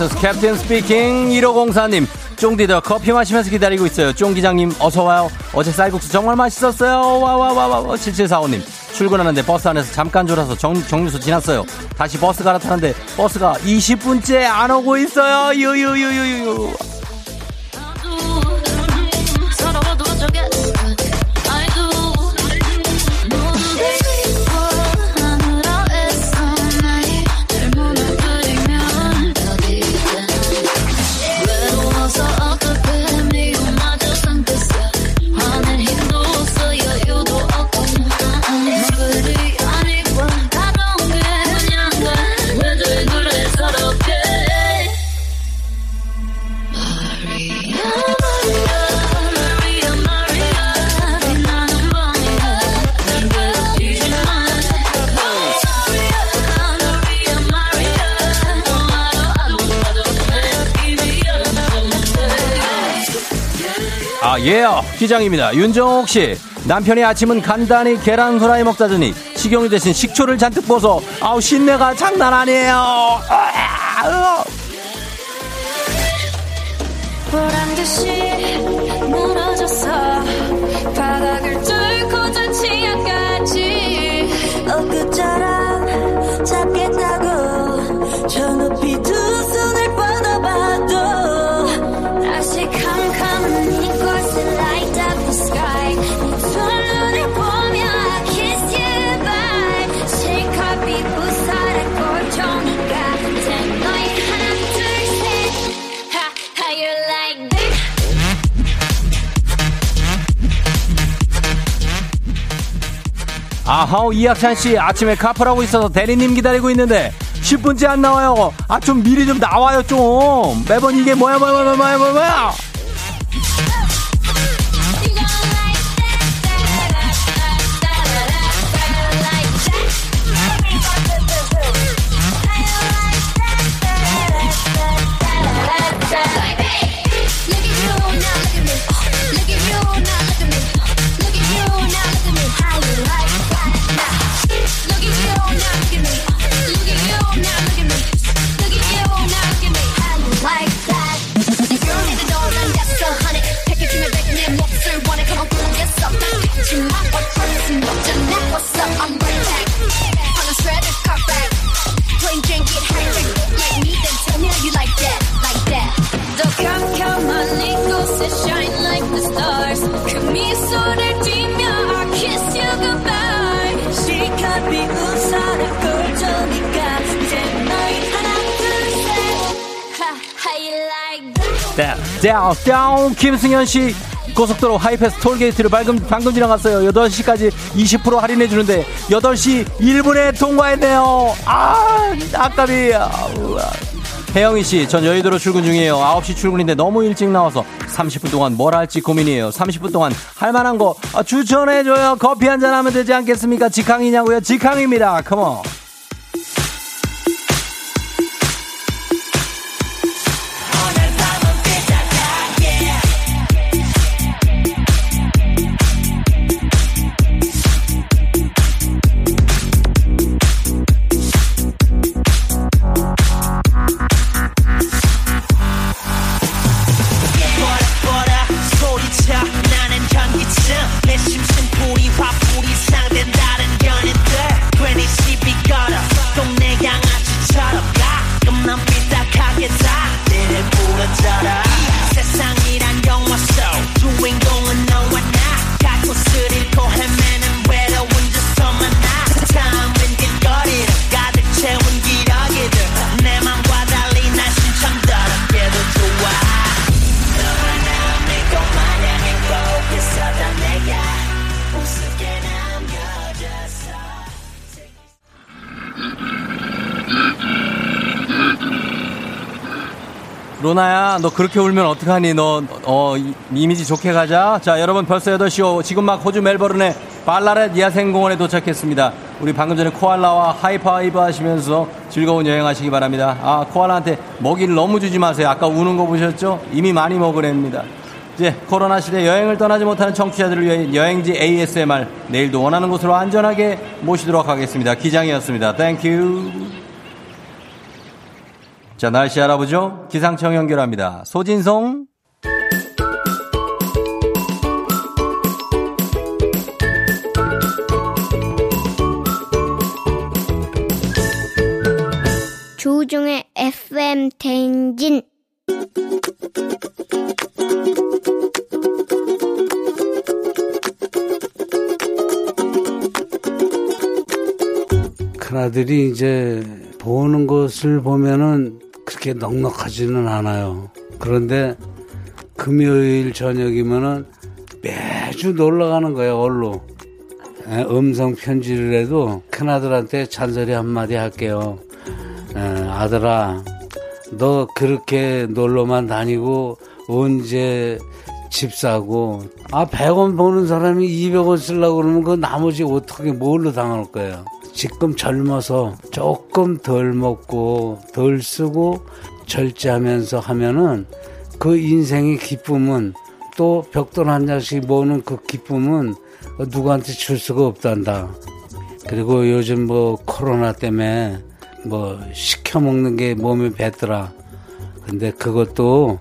is Captain speaking. 1504님, 쫑디더 커피 마시면서 기다리고 있어요. 쫑 기장님, 어서와요. 어제 쌀국수 정말 맛있었어요. 와와와와. 7745님, 출근하는데 버스 안에서 잠깐 졸아서 정, 정류소 지났어요. 다시 버스 갈아타는데 버스가 20분째 안 오고 있어요. 유유유유유. 아, 예요. 기장입니다. 윤정옥 씨. 남편이 아침은 간단히 계란 후라이 먹자더니 식용유 대신 식초를 잔뜩 부어서 아우 신내가 장난 아니에요. 아하우 이학찬 씨 아침에 카풀하고 있어서 대리님 기다리고 있는데 10분째 안 나와요. 아 좀 미리 좀 나와요 좀. 매번 이게 뭐야 뭐야 뭐야 뭐야 뭐야 down, down, 김승현 씨. 고속도로 하이패스 톨게이트를 방금, 방금 지나갔어요. 8시까지 20% 할인해주는데, 8시 1분에 통과했네요. 아, 아깝이. 혜영이 씨, 전 여의도로 출근 중이에요. 9시 출근인데 너무 일찍 나와서 30분 동안 뭘 할지 고민이에요. 30분 동안 할 만한 거 아, 추천해줘요. 커피 한 잔 하면 되지 않겠습니까? 직항이냐고요? 직항입니다. 컴온. 야, 너 그렇게 울면 어떡하니? 너, 어, 이- 이미지 좋게 가자. 자, 여러분 벌써 8시 오. 지금 막 호주 멜버른의 발라렛 야생공원에 도착했습니다. 우리 방금 전에 코알라와 하이파이브 하시면서 즐거운 여행하시기 바랍니다. 아, 코알라한테 먹이를 너무 주지 마세요. 아까 우는 거 보셨죠? 이미 많이 먹으랍니다. 이제 코로나 시대 여행을 떠나지 못하는 청취자들을 위해 여행지 ASMR 내일도 원하는 곳으로 안전하게 모시도록 하겠습니다. 기장이었습니다. Thank you. 자, 날씨 알아보죠. 기상청 연결합니다. 소진송. 조종의 FM 대행진 큰아들이 이제 보는 것을 보면은 그렇게 넉넉하지는 않아요. 그런데 금요일 저녁이면은 매주 놀러 가는 거예요, 얼로. 예, 음성 편지를 해도 큰아들한테 잔소리 한마디 할게요. 예, 아들아, 너 그렇게 놀러만 다니고 언제 집 사고 아 100원 버는 사람이 200원 쓰려고 그러면 그 나머지 어떻게 뭘로 당할 거예요 지금 젊어서 조금 덜 먹고 덜 쓰고 절제하면서 하면은 그 인생의 기쁨은 또 벽돌 한 장씩 모으는 그 기쁨은 누구한테 줄 수가 없단다. 그리고 요즘 뭐 코로나 때문에 뭐 시켜 먹는 게 몸에 뱉더라. 근데 그것도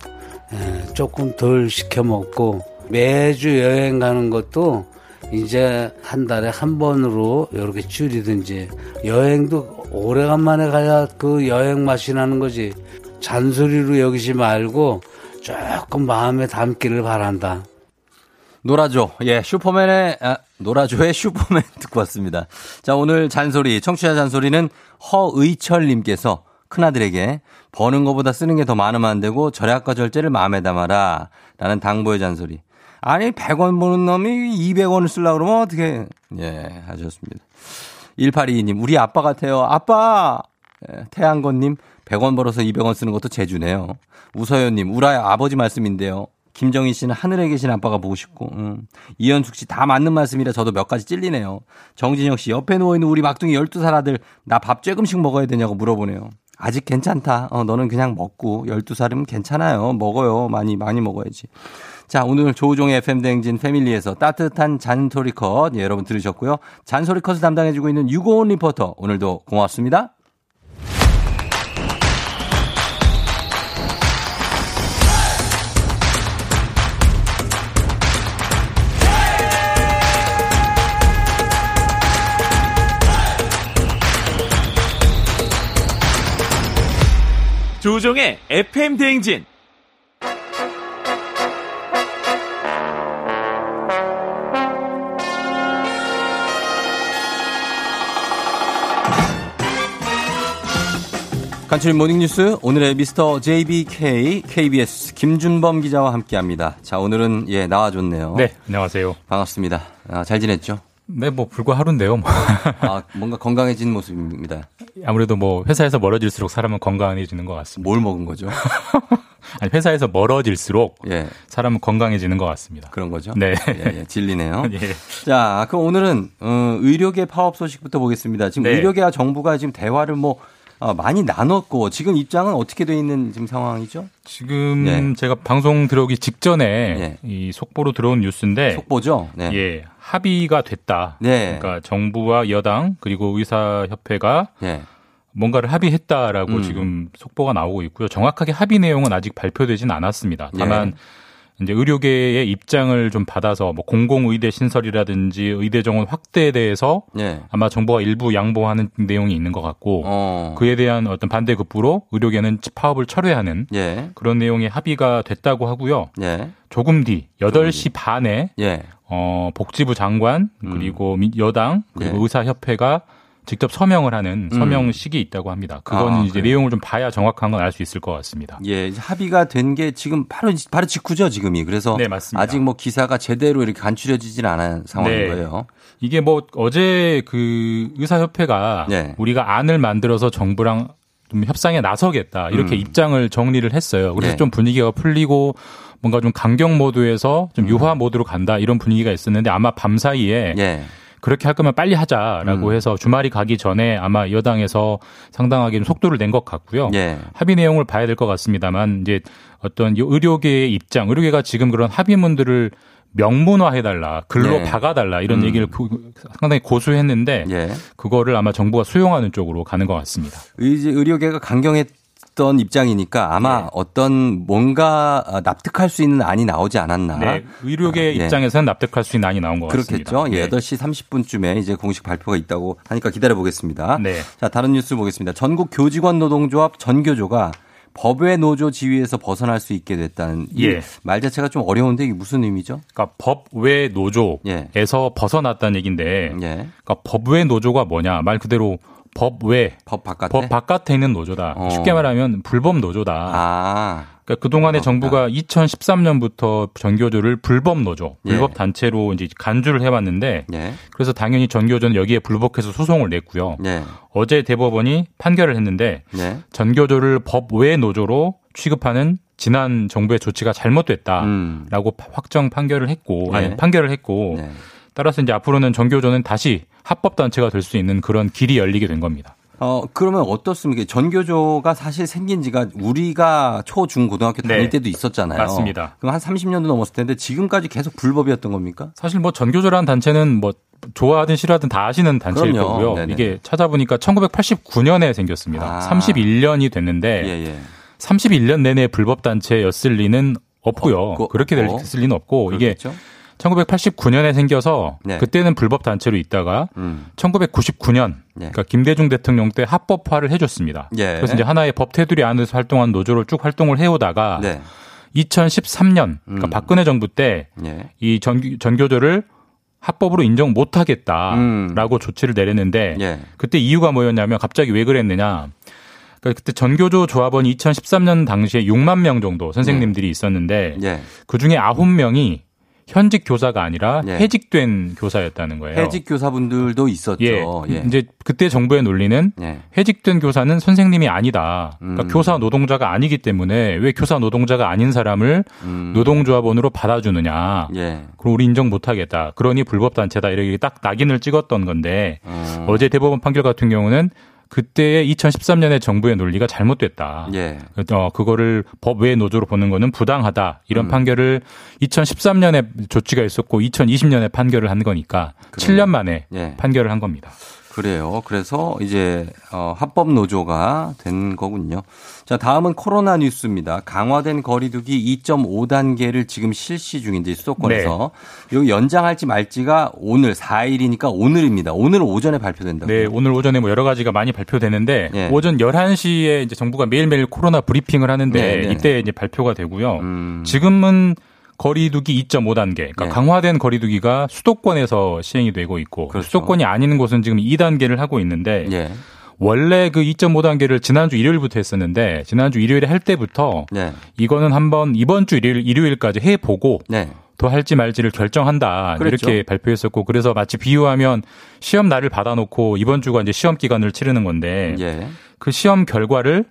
에, 조금 덜 시켜 먹고 매주 여행 가는 것도 이제 한 달에 한 번으로 이렇게 줄이든지 여행도 오래간만에 가야 그 여행 맛이 나는 거지 잔소리로 여기지 말고 조금 마음에 담기를 바란다. 놀아줘. 예, 슈퍼맨의, 아, 놀아줘의 (laughs) 슈퍼맨 듣고 왔습니다. 자, 오늘 잔소리, 청취자 잔소리는 허의철님께서 큰아들에게 버는 것보다 쓰는 게 더 많으면 안 되고 절약과 절제를 마음에 담아라. 라는 당부의 잔소리. 아니 100원 버는 놈이 200원을 쓰려고 그러면 어떻게 예 하셨습니다. 1822님 우리 아빠 같아요. 아빠 예, 태양건님 100원 벌어서 200원 쓰는 것도 재주네요. 우서연님 우라의 아버지 말씀인데요. 김정희 씨는 하늘에 계신 아빠가 보고 싶고 음. 이현숙 씨 다 맞는 말씀이라 저도 몇 가지 찔리네요. 정진영 씨 옆에 누워있는 우리 막둥이 12살 아들 나밥 조금씩 먹어야 되냐고 물어보네요. 아직 괜찮다. 어, 너는 그냥 먹고 12살이면 괜찮아요. 먹어요. 많이 많이 먹어야지. 자, 오늘 조우종의 FM대행진 패밀리에서 따뜻한 잔소리 컷 예, 여러분 들으셨고요. 잔소리 컷을 담당해주고 있는 유고온 리포터 오늘도 고맙습니다. 조종의 FM 대행진. 간추린 모닝뉴스 오늘의 미스터 JBK KBS 김준범 기자와 함께합니다. 자 오늘은 예 나와줬네요. 네, 안녕하세요. 반갑습니다. 아, 잘 지냈죠? 네, 뭐 불과 하루인데요. 뭐. 아 뭔가 건강해진 모습입니다. 아무래도 뭐 회사에서 멀어질수록 사람은 건강해지는 것 같습니다. 뭘 먹은 거죠? (laughs) 아니 회사에서 멀어질수록 예. 사람은 건강해지는 것 같습니다. 그런 거죠? 네. 예, 예, 진리네요. (laughs) 예. 자, 그럼 오늘은 어, 의료계 파업 소식부터 보겠습니다. 지금 네. 의료계와 정부가 지금 대화를 뭐 어, 많이 나눴고 지금 입장은 어떻게 돼 있는 지금 상황이죠? 지금 예. 제가 방송 들어오기 직전에 이 속보로 들어온 뉴스인데 속보죠? 네. 예, 합의가 됐다. 네. 그러니까 정부와 여당 그리고 의사 협회가 예. 뭔가를 합의했다라고 음. 지금 속보가 나오고 있고요. 정확하게 합의 내용은 아직 발표되진 않았습니다. 다만 예. 이제 의료계의 입장을 좀 받아서 뭐 공공의대 신설이라든지 의대 정원 확대에 대해서 예. 아마 정부가 일부 양보하는 내용이 있는 것 같고 어. 그에 대한 어떤 반대 급부로 의료계는 파업을 철회하는 예. 그런 내용의 합의가 됐다고 하고요. 예. 조금 뒤 8시 반에 예. 어, 복지부 장관 그리고 미- 여당 그리고 네. 의사협회가 직접 서명을 하는 음. 서명식이 있다고 합니다. 그거는 아, 이제 그래요? 내용을 좀 봐야 정확한 건 알 수 있을 것 같습니다. 예, 합의가 된 게 지금 바로 바로 직후죠, 지금이. 그래서 네, 맞습니다. 아직 뭐 기사가 제대로 이렇게 간추려지진 않은 상황인 네. 거예요. 이게 뭐 어제 그 의사협회가 네. 우리가 안을 만들어서 정부랑 좀 협상에 나서겠다 이렇게 음. 입장을 정리를 했어요. 그래서 네. 좀 분위기가 풀리고 뭔가 좀 강경 모드에서 좀 유화 모드로 간다 이런 분위기가 있었는데 아마 밤 사이에 음. 예. 그렇게 할 거면 빨리 하자라고 음. 해서 주말이 가기 전에 아마 여당에서 상당하게 좀 속도를 낸 것 같고요. 예. 합의 내용을 봐야 될 것 같습니다만 이제 어떤 이 의료계의 입장, 의료계가 지금 그런 합의문들을 명문화해달라, 글로 네. 박아달라 이런 음. 얘기를 그- 상당히 고수했는데 예. 그거를 아마 정부가 수용하는 쪽으로 가는 것 같습니다. 의료계가 강경했 던 입장이니까 아마 네. 어떤 뭔가 어, 납득할 수 있는 안이 나오지 않았나. 네, 의료계 아, 예. 입장에서는 납득할 수 있는 안이 나온 것 같습니다. 그렇겠죠. 예, 네. 8시 30분쯤에 이제 공식 발표가 있다고 하니까 기다려 보겠습니다. 네. 자, 다른 뉴스 보겠습니다. 전국 교직원 노동조합 전교조가 법외 노조 지위에서 벗어날 수 있게 됐다는 이 예. 말 자체가 좀 어려운데 이게 무슨 의미죠? 그러니까 법외 노조에서 예. 벗어났다는 얘기인데, 그러니까 법외 노조가 뭐냐 말 그대로 법 외 법 바깥에 법 바깥에 있는 노조다. 어. 쉽게 말하면 불법 노조다. 아, 그러니까 그동안에 정부가 2013년부터 전교조를 불법 노조, 예. 불법 단체로 이제 간주를 해왔는데 예. 그래서 당연히 전교조는 여기에 불복해서 소송을 냈고요. 예. 어제 대법원이 판결을 했는데 예. 전교조를 법 외 노조로 취급하는 지난 정부의 조치가 잘못됐다라고 음. 확정 판결을 했고 예. 아니 판결을 했고 네. 따라서 이제 앞으로는 전교조는 다시 합법 단체가 될 수 있는 그런 길이 열리게 된 겁니다. 어, 그러면 어떻습니까? 전교조가 사실 생긴 지가 우리가 초, 중, 고등학교 다닐 네. 때도 있었잖아요. 맞습니다. 그럼 한 30년도 넘었을 텐데 지금까지 계속 불법이었던 겁니까? 사실 뭐 전교조라는 단체는 뭐 좋아하든 싫어하든 다 아시는 단체일 그럼요. 거고요. 네네. 이게 찾아보니까 1989년에 생겼습니다. 아. 31년이 됐는데 예, 예. 31년 내내 불법 단체였을 리는 없고요. 없고, 그렇게 없고. 됐을 리는 없고 이게 그렇겠죠? 1989년에 생겨서 네. 그때는 불법 단체로 있다가 음. 1999년 네. 그러니까 김대중 대통령 때 합법화를 해줬습니다. 예. 그래서 이제 하나의 법 테두리 안에서 활동한 노조로 쭉 활동을 해오다가 네. 2013년 그러니까 음. 박근혜 정부 때 예. 이 전교, 전교조를 합법으로 인정 못하겠다라고 음. 조치를 내렸는데 예. 그때 이유가 뭐였냐면 갑자기 왜 그랬느냐. 그러니까 그때 전교조 조합원이 2013년 당시에 6만 명 정도 선생님들이 있었는데 예. 그 중에 9명이 현직 교사가 아니라 예. 해직된 교사였다는 거예요. 해직 교사분들도 있었죠. 예. 예. 이제 그때 정부의 논리는 예. 해직된 교사는 선생님이 아니다. 그러니까 음. 교사 노동자가 아니기 때문에 왜 교사 노동자가 아닌 사람을 음. 노동조합원으로 받아주느냐. 예. 그럼 우리 인정 못하겠다. 그러니 불법 단체다. 이렇게 딱 낙인을 찍었던 건데 음. 어제 대법원 판결 같은 경우는 그때의 2013년의 정부의 논리가 잘못됐다. 예. 어, 그거를 법외 노조로 보는 거는 부당하다. 음. 이런 판결을 2013년에 조치가 있었고 2020년에 판결을 한 거니까 7년 만에 예. 판결을 한 겁니다. 그래요. 그래서 이제 어, 합법 노조가 된 거군요. 자, 다음은 코로나 뉴스입니다. 강화된 거리두기 2.5단계를 지금 실시 중인데 수도권에서 네. 여기 연장할지 말지가 오늘 4일이니까 오늘입니다. 오늘 오전에 발표된다고요. 네, 오늘 오전에 뭐 여러 가지가 많이 발표되는데 예. 오전 11시에 이제 정부가 매일매일 코로나 브리핑을 하는데 네, 네. 이때 이제 발표가 되고요. 음. 지금은 거리두기 2.5단계, 그러니까 네. 강화된 거리두기가 수도권에서 시행이 되고 있고 그렇죠. 수도권이 아닌 곳은 지금 2단계를 하고 있는데 예. 원래 그 2.5단계를 지난주 일요일부터 했었는데 지난주 일요일에 할 때부터 네. 이거는 한번 이번 주 일요일, 일요일까지 해 보고 네. 더 할지 말지를 결정한다 그랬죠. 이렇게 발표했었고 그래서 마치 비유하면 시험 날을 받아놓고 이번 주가 이제 시험 기간을 치르는 건데 예. 그 시험 결과를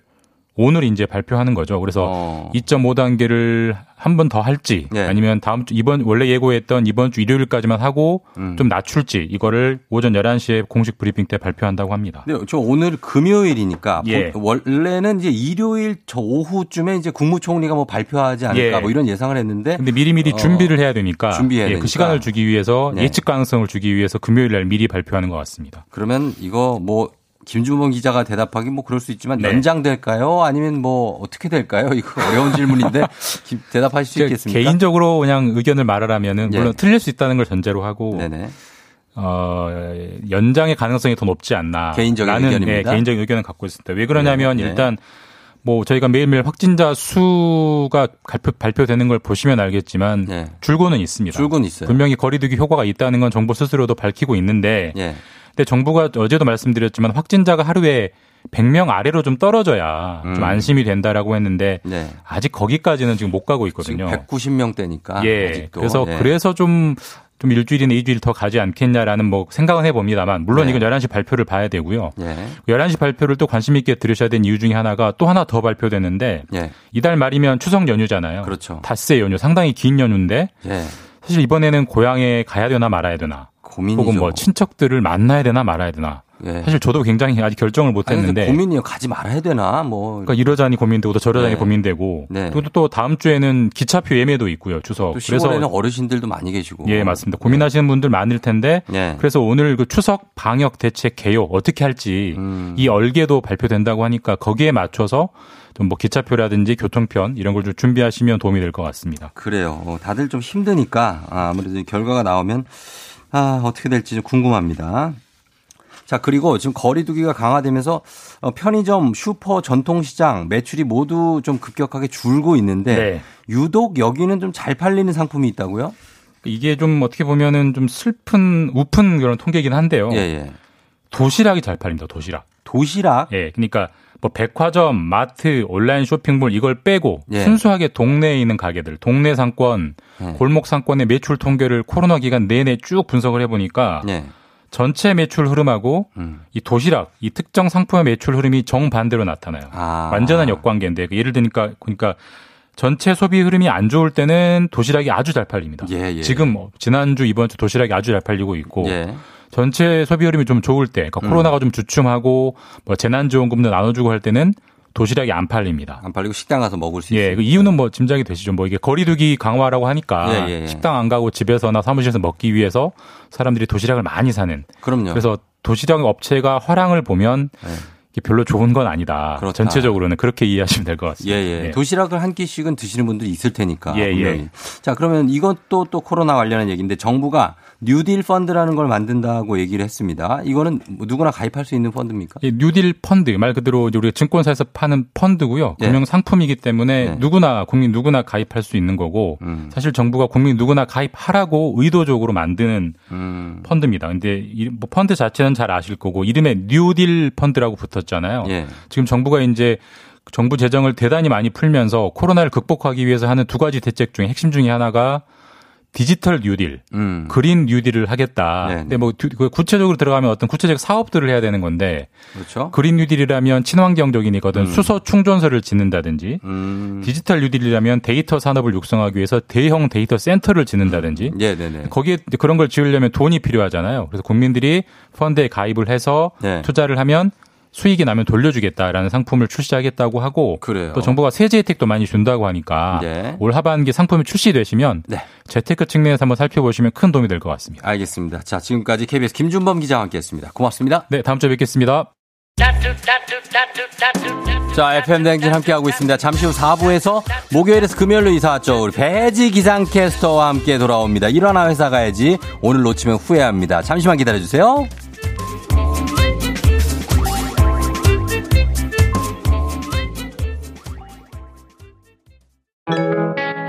오늘 이제 발표하는 거죠. 그래서 어. 2.5단계를 한 번 더 할지 네. 아니면 다음 주 이번 원래 예고했던 이번 주 일요일까지만 하고 음. 좀 낮출지 이거를 오전 11시에 공식 브리핑 때 발표한다고 합니다. 근데 저 오늘 금요일이니까 예. 보- 원래는 이제 일요일 저 오후쯤에 이제 국무총리가 뭐 발표하지 않을까 예. 뭐 이런 예상을 했는데 근데 미리미리 어, 준비를 해야 되니까 준비해야 예, 되니까. 그 시간을 주기 위해서 네. 예측 가능성을 주기 위해서 금요일 날 미리 발표하는 것 같습니다. 그러면 이거 뭐 김주범 기자가 대답하기 뭐 그럴 수 있지만 네. 연장될까요? 아니면 뭐 어떻게 될까요? (laughs) 이거 어려운 질문인데 김- 대답하실 수 있겠습니까? 개인적으로 그냥 의견을 말하라면은 예. 물론 틀릴 수 있다는 걸 전제로 하고 네네. 어, 연장의 가능성이 더 높지 않나. 개인적인 의견입니다. 예, 개인적인 의견을 갖고 있습니다. 왜 그러냐면 네, 네. 일단 뭐 저희가 매일매일 확진자 수가 발표, 발표되는 걸 보시면 알겠지만 네. 줄고는 있습니다. 줄고는 있어요. 분명히 거리두기 효과가 있다는 건 정부 스스로도 밝히고 있는데 예. 근데 정부가 어제도 말씀드렸지만 확진자가 하루에 100명 아래로 좀 떨어져야 음. 좀 안심이 된다라고 했는데 네. 아직 거기까지는 지금 못 가고 있거든요. 지금 190명대니까 예. 아직도. 그래서 예. 그래서 좀, 좀 일주일이나 이주일 더 가지 않겠냐라는 뭐 생각은 해봅니다만 물론 네. 이건 11시 발표를 봐야 되고요. 예. 11시 발표를 또 관심 있게 들으셔야 되는 이유 중에 하나가 또 하나 더 발표되는데 예. 이달 말이면 추석 연휴잖아요. 그렇죠. 닷새 연휴 상당히 긴 연휴인데 예. 사실 이번에는 고향에 가야 되나 말아야 되나 고민이죠. 혹은 뭐 친척들을 만나야 되나 말아야 되나 예. 사실 저도 굉장히 아직 결정을 못 아니, 근데 했는데 고민이요. 가지 말아야 되나? 뭐. 그러니까 이러자니 고민되고 또 저러자니 네. 고민되고 네. 그리고 또 다음 주에는 기차표 예매도 있고요 추석 또 시골에는 어르신들도 많이 계시고. 예, 맞습니다. 고민하시는 분들 많을 텐데 예. 그래서 오늘 그 추석 방역 대책 개요 어떻게 할지 음. 이 얼개도 발표된다고 하니까 거기에 맞춰서 좀 뭐 기차표라든지 교통편 이런 걸 좀 준비하시면 도움이 될 것 같습니다. 그래요. 어, 다들 좀 힘드니까 아, 아무래도 이 결과가 나오면 아, 어떻게 될지 좀 궁금합니다. 자, 그리고 지금 거리두기가 강화되면서 어, 편의점, 슈퍼, 전통시장 매출이 모두 좀 급격하게 줄고 있는데 네. 유독 여기는 좀 잘 팔리는 상품이 있다고요? 이게 좀 어떻게 보면은 좀 슬픈 우픈 그런 통계이긴 한데요. 예, 예. 도시락이 잘 팔립니다. 도시락. 도시락? 예, 그러니까 뭐 백화점, 마트, 온라인 쇼핑몰 이걸 빼고 예. 순수하게 동네에 있는 가게들, 동네 상권, 예. 골목 상권의 매출 통계를 코로나 기간 내내 쭉 분석을 해보니까 예. 전체 매출 흐름하고 음. 이 도시락, 이 특정 상품의 매출 흐름이 정반대로 나타나요. 아. 완전한 역관계인데 그 예를 드니까 그러니까 전체 소비 흐름이 안 좋을 때는 도시락이 아주 잘 팔립니다. 예, 예. 지금 뭐 지난주 이번 주 도시락이 아주 잘 팔리고 있고 예. 전체 소비 흐름이 좀 좋을 때, 그러니까 음. 코로나가 좀 주춤하고 뭐 재난지원금도 나눠주고 할 때는 도시락이 안 팔립니다. 안 팔리고 식당 가서 먹을 수 예, 있어요. 그 이유는 뭐 짐작이 되시죠. 뭐 이게 거리두기 강화라고 하니까 예, 예, 예. 식당 안 가고 집에서나 사무실에서 먹기 위해서 사람들이 도시락을 많이 사는. 그럼요. 그래서 도시락 업체가 화랑을 보면 예. 별로 좋은 건 아니다. 그렇다. 전체적으로는 그렇게 이해하시면 될것 예, 같습니다. 예. 도시락을 한 끼씩은 드시는 분들이 있을 테니까. 예, 예. 분명히. 자, 그러면 이것도 또 코로나 관련한 얘기인데 정부가 뉴딜 펀드라는 걸 만든다고 얘기를 했습니다. 이거는 뭐 누구나 가입할 수 있는 펀드입니까? 이 뉴딜 펀드 말 그대로 우리가 증권사에서 파는 펀드고요. 예. 금융 상품이기 때문에 네. 누구나 국민 누구나 가입할 수 있는 거고 음. 사실 정부가 국민 누구나 가입하라고 의도적으로 만드는 음. 펀드입니다. 근데 이- 뭐 펀드 자체는 잘 아실 거고 이름에 뉴딜 펀드라고 붙 었잖아요. 예. 지금 정부가 이제 정부 재정을 대단히 많이 풀면서 코로나를 극복하기 위해서 하는 두 가지 대책 중에 핵심 중에 하나가 디지털 뉴딜, 음. 그린 뉴딜을 하겠다. 네, 근데 뭐 두- 그 구체적으로 들어가면 어떤 구체적 사업들을 해야 되는 건데 그렇죠. 그린 뉴딜이라면 친환경적이니거든 음. 수소 충전소를 짓는다든지 음. 디지털 뉴딜이라면 데이터 산업을 육성하기 위해서 대형 데이터 센터를 짓는다든지 예, 네, 네. 거기에 그런 걸 지으려면 돈이 필요하잖아요. 그래서 국민들이 펀드에 가입을 해서 네. 투자를 하면 수익이 나면 돌려주겠다라는 상품을 출시하겠다고 하고 그래요. 또 정부가 세제 혜택도 많이 준다고 하니까 네. 올 하반기 상품이 출시되시면 재테크 측면에서 한번 살펴보시면 큰 도움이 될 것 같습니다. 알겠습니다. 자, 지금까지 KBS 김준범 기자와 함께했습니다. 고맙습니다. 네, 다음 주에 뵙겠습니다. 자, FM 대행진 함께하고 있습니다. 잠시 후 4부에서 목요일에서 금요일로 이사 왔죠. 우리 배지 기상캐스터와 함께 돌아옵니다. 일어나 회사 가야지. 오늘 놓치면 후회합니다. 잠시만 기다려주세요.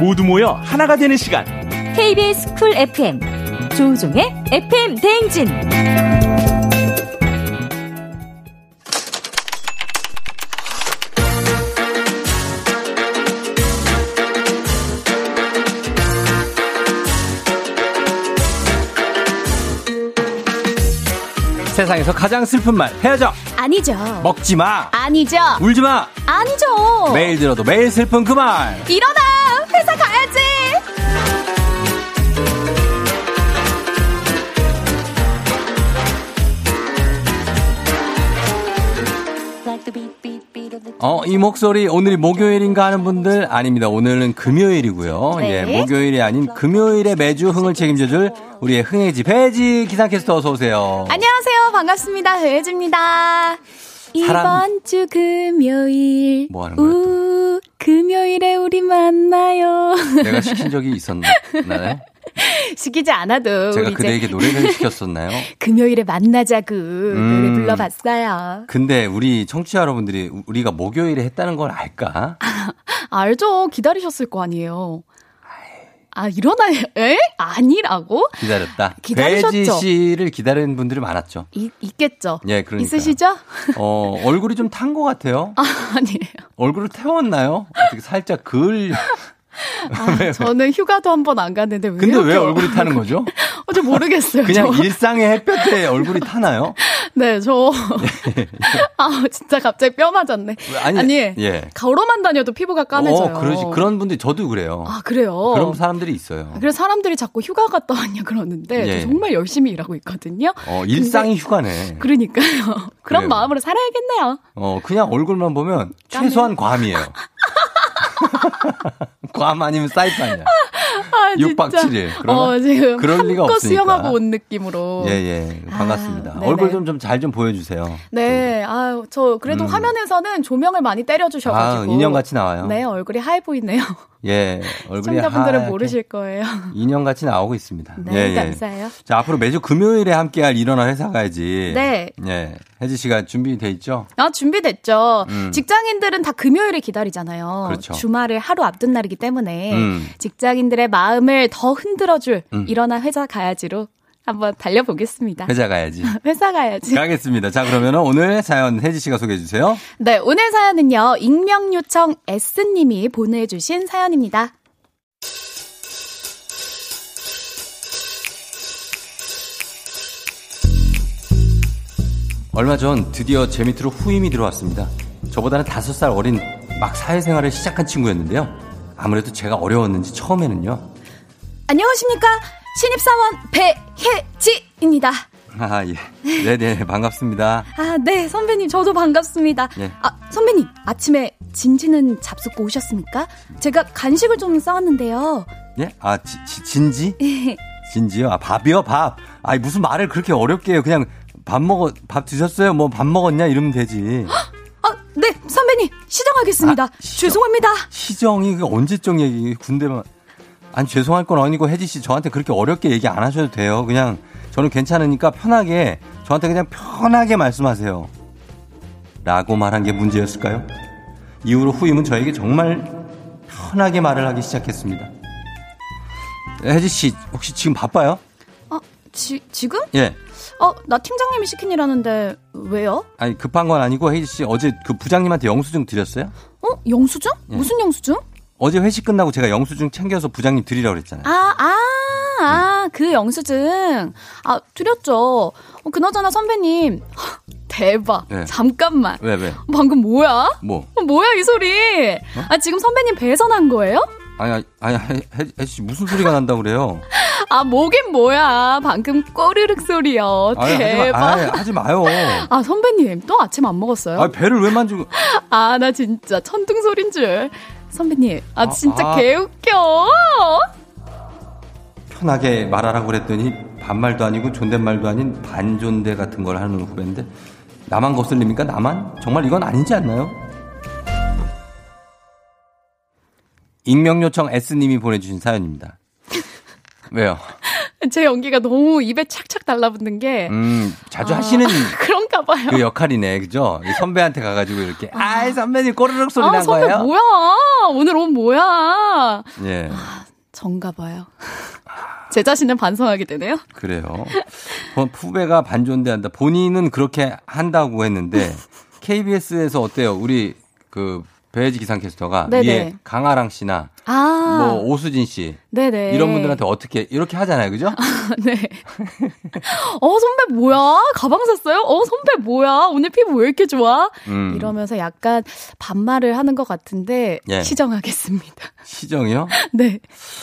모두 모여 하나가 되는 시간. KBS 쿨 FM 조우종의 FM 대행진. 세상에서 가장 슬픈 말 헤어져 아니죠. 먹지 마 아니죠. 울지 마 아니죠. 매일 들어도 매일 슬픈 그 말 일어나 어, 이 목소리 오늘이 목요일인가 하는 분들 아닙니다. 오늘은 금요일이고요. 네. 예, 목요일이 아닌 금요일에 매주 흥을 책임져줄 우리의 흥해지 배지 기상캐스터 어서 오세요. 안녕하세요. 반갑습니다. 배혜지입니다. 이번 주 금요일. 뭐 하는 우, 금요일에 우리 만나요. 내가 시킨 적이 있었나요? (laughs) (laughs) 시키지 않아도 제가 그대에게 노래를 (laughs) 시켰었나요? 금요일에 만나자고 노래 불러봤어요. 근데 우리 청취자 여러분들이 우리가 목요일에 했다는 걸 알까? (laughs) 알죠. 기다리셨을 거 아니에요. 아, 일어나요. 에? 아니라고? 기다렸다. 기다리셨죠? 배지 씨를 기다리는 분들이 많았죠. 이, 있겠죠. 예, 그러니까. 있으시죠? 어, 얼굴이 좀 탄 것 같아요. 아, 아니에요. 얼굴을 태웠나요? 어떻게 살짝 그을. 아, 저는 휴가도 한 번 안 갔는데 왜 근데 왜 얼굴이 타는 거죠? (laughs) 어제 모르겠어요. 그냥 저. 일상의 햇볕에 얼굴이 타나요? (laughs) 네, 저. (laughs) 아, 진짜 갑자기 뼈 맞았네. 아니, 아니, 예. 걸어만 다녀도 피부가 까매져요. 어, 그러지. 그런 분들이 저도 그래요. 아, 그래요? 그런 사람들이 있어요. 그래서 사람들이 자꾸 휴가 갔다 왔냐 그러는데 예. 저 정말 열심히 일하고 있거든요. 어, 일상이 휴가네. 그러니까요. 그런. 마음으로 살아야겠네요. 어, 그냥 얼굴만 보면 최소한 괌이에요. (laughs) 괌 아니면 사이판이야. 아, 6박 진짜. 7일. 그러나 어, 지금 그럴 리가 없으니까. 수영하고 온 느낌으로. 예, 예. 반갑습니다. 네네. 얼굴 좀 좀잘좀 보여주세요. 네, 아유, 저 그래도 음. 화면에서는 조명을 많이 때려주셔가지고. 아, 인형같이 나와요. 네, 얼굴이 하얘 보이네요. 예. 얼굴이 시청자분들은 하얗게 모르실 거예요. (laughs) 인형같이 나오고 있습니다. 네, 예, 예. 감사해요. 자, 앞으로 매주 금요일에 함께할 일어나 회사 가야지. 네. 예. 혜지 씨가 준비돼 있죠? 아, 준비됐죠. 음. 직장인들은 다 금요일을 기다리잖아요. 그렇죠. 주말을 하루 앞둔 날이기 때문에 음. 직장인들의 마음을 더 흔들어줄 음. 일어나 회사 가야지로 한번 달려보겠습니다. 회사 가야지. (laughs) 회사 가야지. 가겠습니다. 자, 그러면 오늘 사연 혜지 씨가 소개해 주세요. 네, 오늘 사연은요, 익명 요청 S님이 보내 주신 사연입니다. 얼마 전 드디어 제 밑으로 후임이 들어왔습니다. 저보다는 다섯 살 어린 막 사회생활을 시작한 친구였는데요. 아무래도 제가 어려웠는지 처음에는요. 안녕하십니까. 신입사원 배혜지입니다. 아, 예. 네네, 반갑습니다. 아, 네, 선배님, 저도 반갑습니다. 예. 아, 선배님, 아침에 진지는 잡숫고 오셨습니까? 제가 간식을 좀 싸왔는데요. 예? 아, 지, 지- 진지? (laughs) 진지요? 아, 밥이요? 밥. 아니, 무슨 말을 그렇게 어렵게 해요. 그냥 밥 먹어, 밥 드셨어요? 뭐 밥 먹었냐? 이러면 되지. (gasps) 아, 네, 선배님, 시정하겠습니다. 죄송합니다. 시정이 그 언제적 얘기, 군대만. 아니 죄송할 건 아니고 혜지 씨 저한테 그렇게 어렵게 얘기 안 하셔도 돼요. 그냥 저는 괜찮으니까 편하게 저한테 그냥 편하게 말씀하세요. 라고 말한 게 문제였을까요? 이후로 후임은 저에게 정말 편하게 말을 하기 시작했습니다. 혜지 씨 혹시 지금 바빠요? 어, 지, 지금? 예. 어, 나 팀장님이 시킨 일 하는데 왜요? 아니 급한 건 아니고 혜지 씨 어제 그 부장님한테 영수증 드렸어요? 어, 영수증? 예. 무슨 영수증? 어제 회식 끝나고 제가 영수증 챙겨서 부장님 드리라고 그랬잖아요. 아, 아, 아, 그 영수증. 아, 드렸죠. 어, 그나저나 선배님. (laughs) 대박. 네. 잠깐만. 왜 왜? 방금 뭐야? 뭐? 어, 뭐야, 이 소리? 아, 지금 선배님 배선한 거예요? 아니 아니 아니 혜지 씨 무슨 소리가 난다고 그래요? (laughs) 아, 뭐긴 뭐야. 방금 꼬르륵 소리요. 아니, 하지, 대박. 마, 아니, 하지 마요. 아, 선배님, 또 아침 안 먹었어요? 아, 배를 왜 만지고. 아, 나 진짜 천둥 소린 줄. 선배님, 아, 아, 진짜 아. 개웃겨. 편하게 말하라고 그랬더니 반말도 아니고 존댓말도 아닌 반존대 같은 걸 하는 후배인데 나만 거슬립니까? 나만? 정말 이건 아니지 않나요? 익명 요청 S님이 보내주신 사연입니다. (laughs) 왜요? (laughs) 제 연기가 너무 입에 착착 달라붙는 게. 음, 자주 아, 하시는 (laughs) 그런가 봐요. 그 역할이네, 그죠? 이 선배한테 가가지고 이렇게, 아 이, 선배님 꼬르륵 소리 아, 난 선배 거예요? 뭐야? 오늘 옷 뭐야? 예, 전가 봐요. 제 자신을 반성하게 되네요. 그래요. 어, 후배가 반존대한다. 본인은 그렇게 한다고 했는데, (laughs) KBS에서 어때요? 우리 그 배혜지 기상캐스터가 네네. 위에 강아랑 씨나 아. 뭐 오수진 씨 네네. 이런 분들한테 어떻게 이렇게 하잖아요, 그죠? (laughs) 네. 어, 선배 뭐야? 가방 샀어요? 어, 선배 뭐야? 오늘 피부 왜 이렇게 좋아? 음. 이러면서 약간 반말을 하는 것 같은데 예. 시정하겠습니다. 시정이요? (laughs) 네.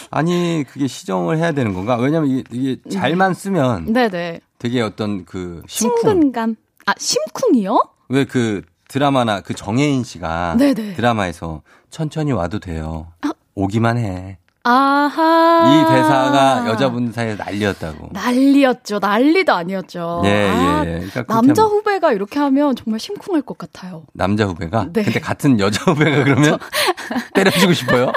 아니 그게 시정을 해야 되는 건가? 왜냐면 이게, 이게 잘만 쓰면 네네. 되게 어떤 그 심쿵 친근감. 아, 심쿵이요? 왜그 드라마나 그 정혜인 씨가 네네. 아. 드라마에서 천천히 와도 돼요. 오기만 해. 아하. 이 대사가 여자분 사이에 난리였다고. 난리였죠. 난리도 아니었죠. 예, 아, 예, 예. 그러니까 남자 하면- 후배가 이렇게 하면 정말 심쿵할 것 같아요. 남자 후배가? 네. 근데 같은 여자 후배가 그러면 (laughs) 때려주고 싶어요?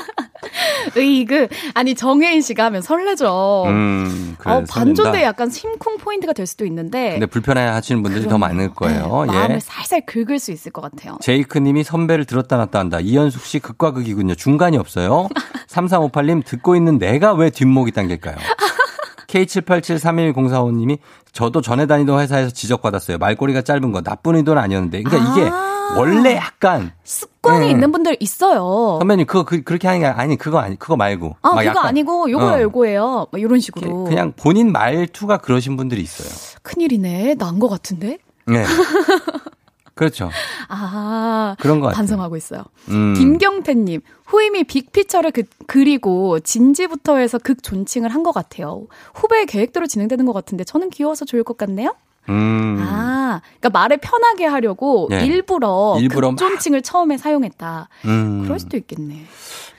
으이그 아니 정혜인 씨가 하면 설레죠. 음, 그래. 어, 설렌다. 약간 심쿵 포인트가 될 수도 있는데 근데 불편해 하시는 분들이 더 그럼요. 많을 거예요. 네, 예. 마음을 살살 긁을 수 있을 것 같아요. 제이크 님이 선배를 들었다 놨다 한다. 이현숙 씨 극과 극이군요. 중간이 없어요. (laughs) 3358님 듣고 있는 내가 왜 뒷목이 당길까요? (laughs) K78731045님이 저도 전에 다니던 회사에서 지적받았어요. 말꼬리가 짧은 거 나쁜 의도는 아니었는데. 그러니까 이게 원래 약간 습관이 음. 있는 분들 있어요. 선배님 그거 그, 렇게 하는 게 아니 그거 아니 그거 말고 아, 막 그거 약간, 아니고 요거요, 어, 요거예요. 뭐 이런 식으로. 그냥 본인 말투가 그러신 분들이 있어요. 큰일이네. 난것 같은데? 네. (laughs) 그렇죠. 아, 그런 것 같아요. 반성하고 있어요. 음. 김경태님, 후임이 빅피처를 그, 그리고 진지부터 해서 극 존칭을 한 것 같아요. 후배의 계획대로 진행되는 것 같은데 저는 귀여워서 좋을 것 같네요? 음. 아, 그러니까 말을 편하게 하려고 예. 일부러, 일부러 극 존칭을 처음에 사용했다. 음. 그럴 수도 있겠네.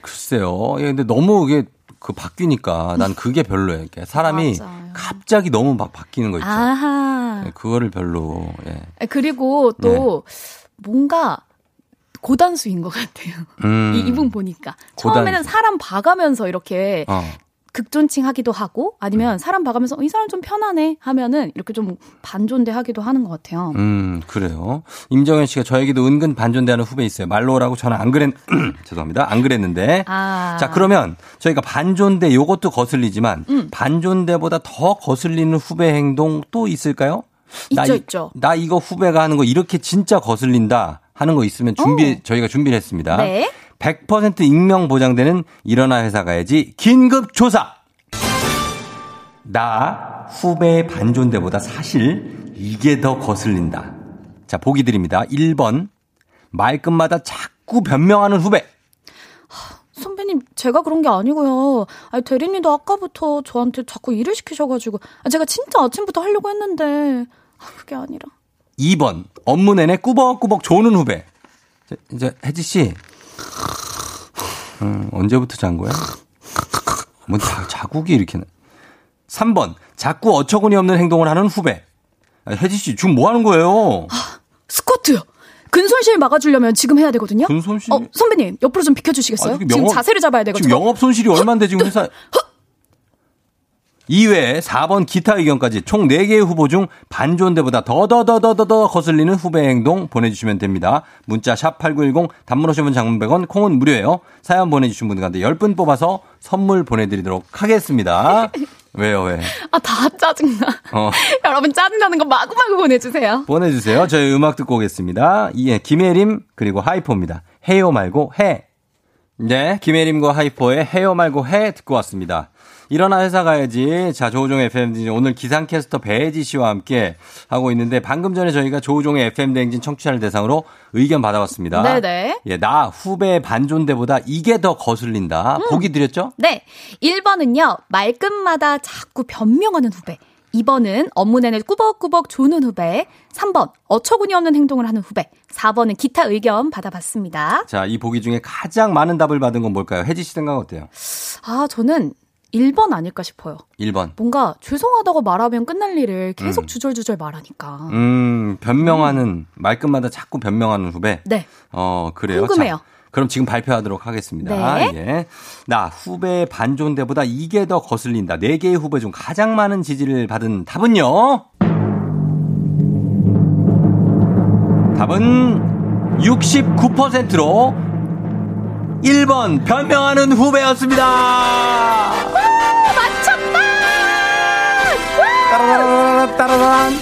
글쎄요. 예, 근데 너무 이게 그 바뀌니까 난 그게 별로예요. 이렇게 사람이 맞아요. 갑자기 너무 막 바뀌는 거 있죠. 아하. 예, 그거를 별로. 예. 그리고 또 네. 뭔가 고단수인 것 같아요. 음. 이 이분 보니까 고단수. 처음에는 사람 봐가면서 이렇게 어. 극존칭 하기도 하고 아니면 사람 봐가면서 어, 이 사람 좀 편하네 하면은 이렇게 좀 반존대 하기도 하는 것 같아요. 음, 그래요. 임정현 씨가 저에게도 은근 반존대하는 후배 있어요. 말로 오라고 저는 안 그랬, (clears throat) 죄송합니다. 안 그랬는데. 아. 자, 그러면 저희가 반존대 요것도 거슬리지만 음. 반존대보다 더 거슬리는 후배 행동 또 있을까요? 나 있죠, 이- 있죠. 나 이거 후배가 하는 거 이렇게 진짜 거슬린다 하는 거 있으면 준비, 저희가 준비를 했습니다. 어. 네. 100% 익명 보장되는 일어나 회사 가야지 긴급 조사. 나 후배의 반존대보다 사실 이게 더 거슬린다. 자, 보기 드립니다. 1번. 말끝마다 자꾸 변명하는 후배. 선배님 제가 그런 게 아니고요. 아니, 대리님도 아까부터 저한테 자꾸 일을 시키셔가지고 아, 제가 진짜 아침부터 하려고 했는데 아, 그게 아니라 2번. 업무 내내 꾸벅꾸벅 조는 후배. 자, 이제 혜지 씨. 음, 언제부터 잔 거야? 뭐 자, 자국이 이렇게. 나- 3번. 자꾸 어처구니 없는 행동을 하는 후배. 아, 혜지 씨 지금 뭐 하는 거예요? 스쿼트요. 근손실 막아주려면 지금 해야 되거든요. 근손실? 어, 선배님, 옆으로 좀 비켜주시겠어요? 아직 지금 영업- 자세를 잡아야 돼가지고. 지금 영업 손실이 얼마인데 지금 회사 이외에 4번 기타 의견까지 총 4개의 후보 중 반존대보다 더더더더더 거슬리는 후배 행동 보내주시면 됩니다. 문자 샵 8910 단문 50원 장문 100원 콩은 무료예요. 사연 보내주신 분들 가운데 10분 뽑아서 선물 보내드리도록 하겠습니다. (laughs) 왜요 왜? 아, 다 짜증나. 어. (laughs) 여러분, 짜증나는 거 마구마구 보내주세요. 보내주세요. 저희 음악 듣고 오겠습니다. 예, 김혜림 그리고 하이포입니다. 해요 말고 해. 네, 김혜림과 하이포의 해요 말고 해 듣고 왔습니다. 일어나 회사 가야지. 자, 조우종의 FM 오늘 기상캐스터 배지 씨와 함께 하고 있는데 방금 전에 저희가 조우종의 FM 대행진 청취자를 대상으로 의견 받아봤습니다. 네네. 예, 나 후배 반존대보다 이게 더 거슬린다. 보기 드렸죠? 네. 1번은요, 말끝마다 자꾸 변명하는 후배. 2번은 업무 내내 꾸벅꾸벅 조는 후배. 3번, 어처구니 없는 행동을 하는 후배. 4번은 기타 의견 받아봤습니다. 자, 이 보기 중에 가장 많은 답을 받은 건 뭘까요? 혜지 씨 생각 어때요? 아, 저는 1번 아닐까 싶어요. 1번. 뭔가 죄송하다고 말하면 끝날 일을 계속 음. 주절주절 말하니까. 음, 변명하는, 말끝마다 자꾸 변명하는 후배? 네. 어, 그래요. 궁금해요. 자, 그럼 지금 발표하도록 하겠습니다. 네. 예. 나 후배 반존대보다 이게 더 거슬린다. 네 개의 후배 중 가장 많은 지지를 받은 답은요? 답은 69%로 1번 변명하는 후배였습니다. 맞췄다! 따라라라 따라란.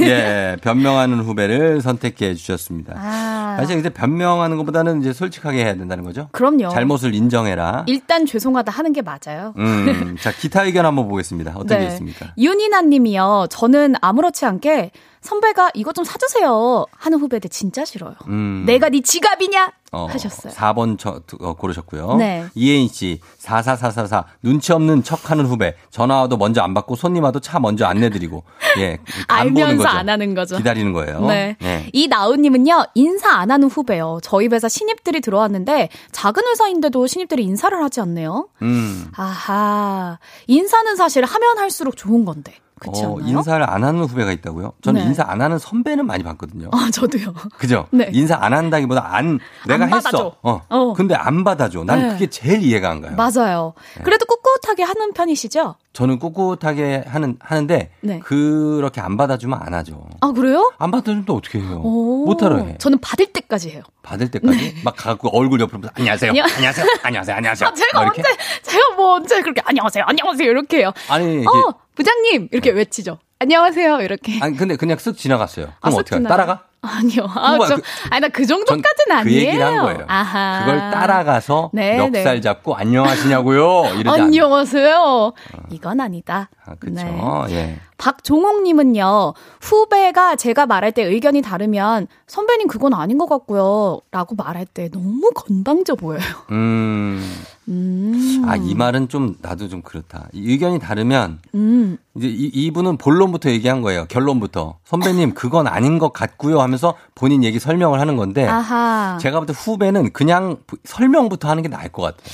예, 변명하는 후배를 선택해 주셨습니다. 아, 사실 근데 변명하는 것보다는 이제 솔직하게 해야 된다는 거죠. 그럼요. 잘못을 인정해라. 일단 죄송하다 하는 게 맞아요. 음, (laughs) 자 기타 의견 한번 보겠습니다. 어떤 게 있습니까? 윤이나 님이요. 저는 아무렇지 않게 선배가 이거 좀 사주세요 하는 후배들 진짜 싫어요. 음, 내가 네 지갑이냐? 어, 하셨어요. 4번 저, 어, 고르셨고요. 네. 이혜인 씨 44444 눈치 없는 척 하는 후배 전화 와도 먼저 안 받고 손님 와도 차 먼저 안 내드리고 예간 보는 (laughs) 알면서 거죠. 안 하는 거죠. 기다리는 거예요. 네. 예. 이 나우님은요, 인사 안 하는 후배요. 저희 회사 신입들이 들어왔는데, 작은 회사인데도 신입들이 인사를 하지 않네요. 음. 아하. 인사는 사실 하면 할수록 좋은 건데. 그렇지 어, 않나요? 인사를 안 하는 후배가 있다고요? 저는 네. 인사 안 하는 선배는 많이 봤거든요. 아, 저도요. 그죠? 네. 인사 안 한다기보다 안 내가 안. 했어. 어. 어. 근데 안 받아줘. 난 네. 그게 제일 이해가 안 가요. 맞아요. 네. 그래도 꿋꿋하게 하는 편이시죠? 저는 꿋꿋하게 하는 하는데 네. 그렇게 안 받아주면 안 하죠. 아, 그래요? 안 받아주면 또 어떻게 해요? 오. 못하러 해. 저는 받을 때까지 해요. 받을 때까지 막 가고 얼굴 옆으로 안녕하세요. 안녕- 안녕하세요. 안녕하세요. 안녕하세요. 아, 제가? 언제, 제가 뭐 언제 그렇게, 안녕하세요, 안녕하세요, 이렇게 해요. 아니 이게 어, 부장님! 이렇게 외치죠. 안녕하세요, 이렇게. 아니 근데 그냥 쓱 지나갔어요. 아, 그럼 쓱 어떻게 해요? 따라가? 아니요. 아, 저, 그- 아니, 나그전 정도까지는 그 아니에요. 얘기를 한 거예요. 아하. 그걸 따라가서 네, 멱살 네. 잡고 안녕하시냐고요. 이러지. 안녕하세요. 이건 아니다. 아, 그쵸. 네. 예. 박종옥님은요, 후배가 제가 말할 때 의견이 다르면, 선배님 그건 아닌 것 같고요. 라고 말할 때 너무 건방져 보여요. 음. 음. 아, 이 말은 좀, 나도 좀 그렇다. 이 의견이 다르면, 음. 이제 이, 이분은 본론부터 얘기한 거예요. 결론부터. 선배님, 그건 아닌 것 같고요 하면서 본인 얘기 설명을 하는 건데, 아하. 제가 볼 때 후배는 그냥 설명부터 하는 게 나을 것 같아요.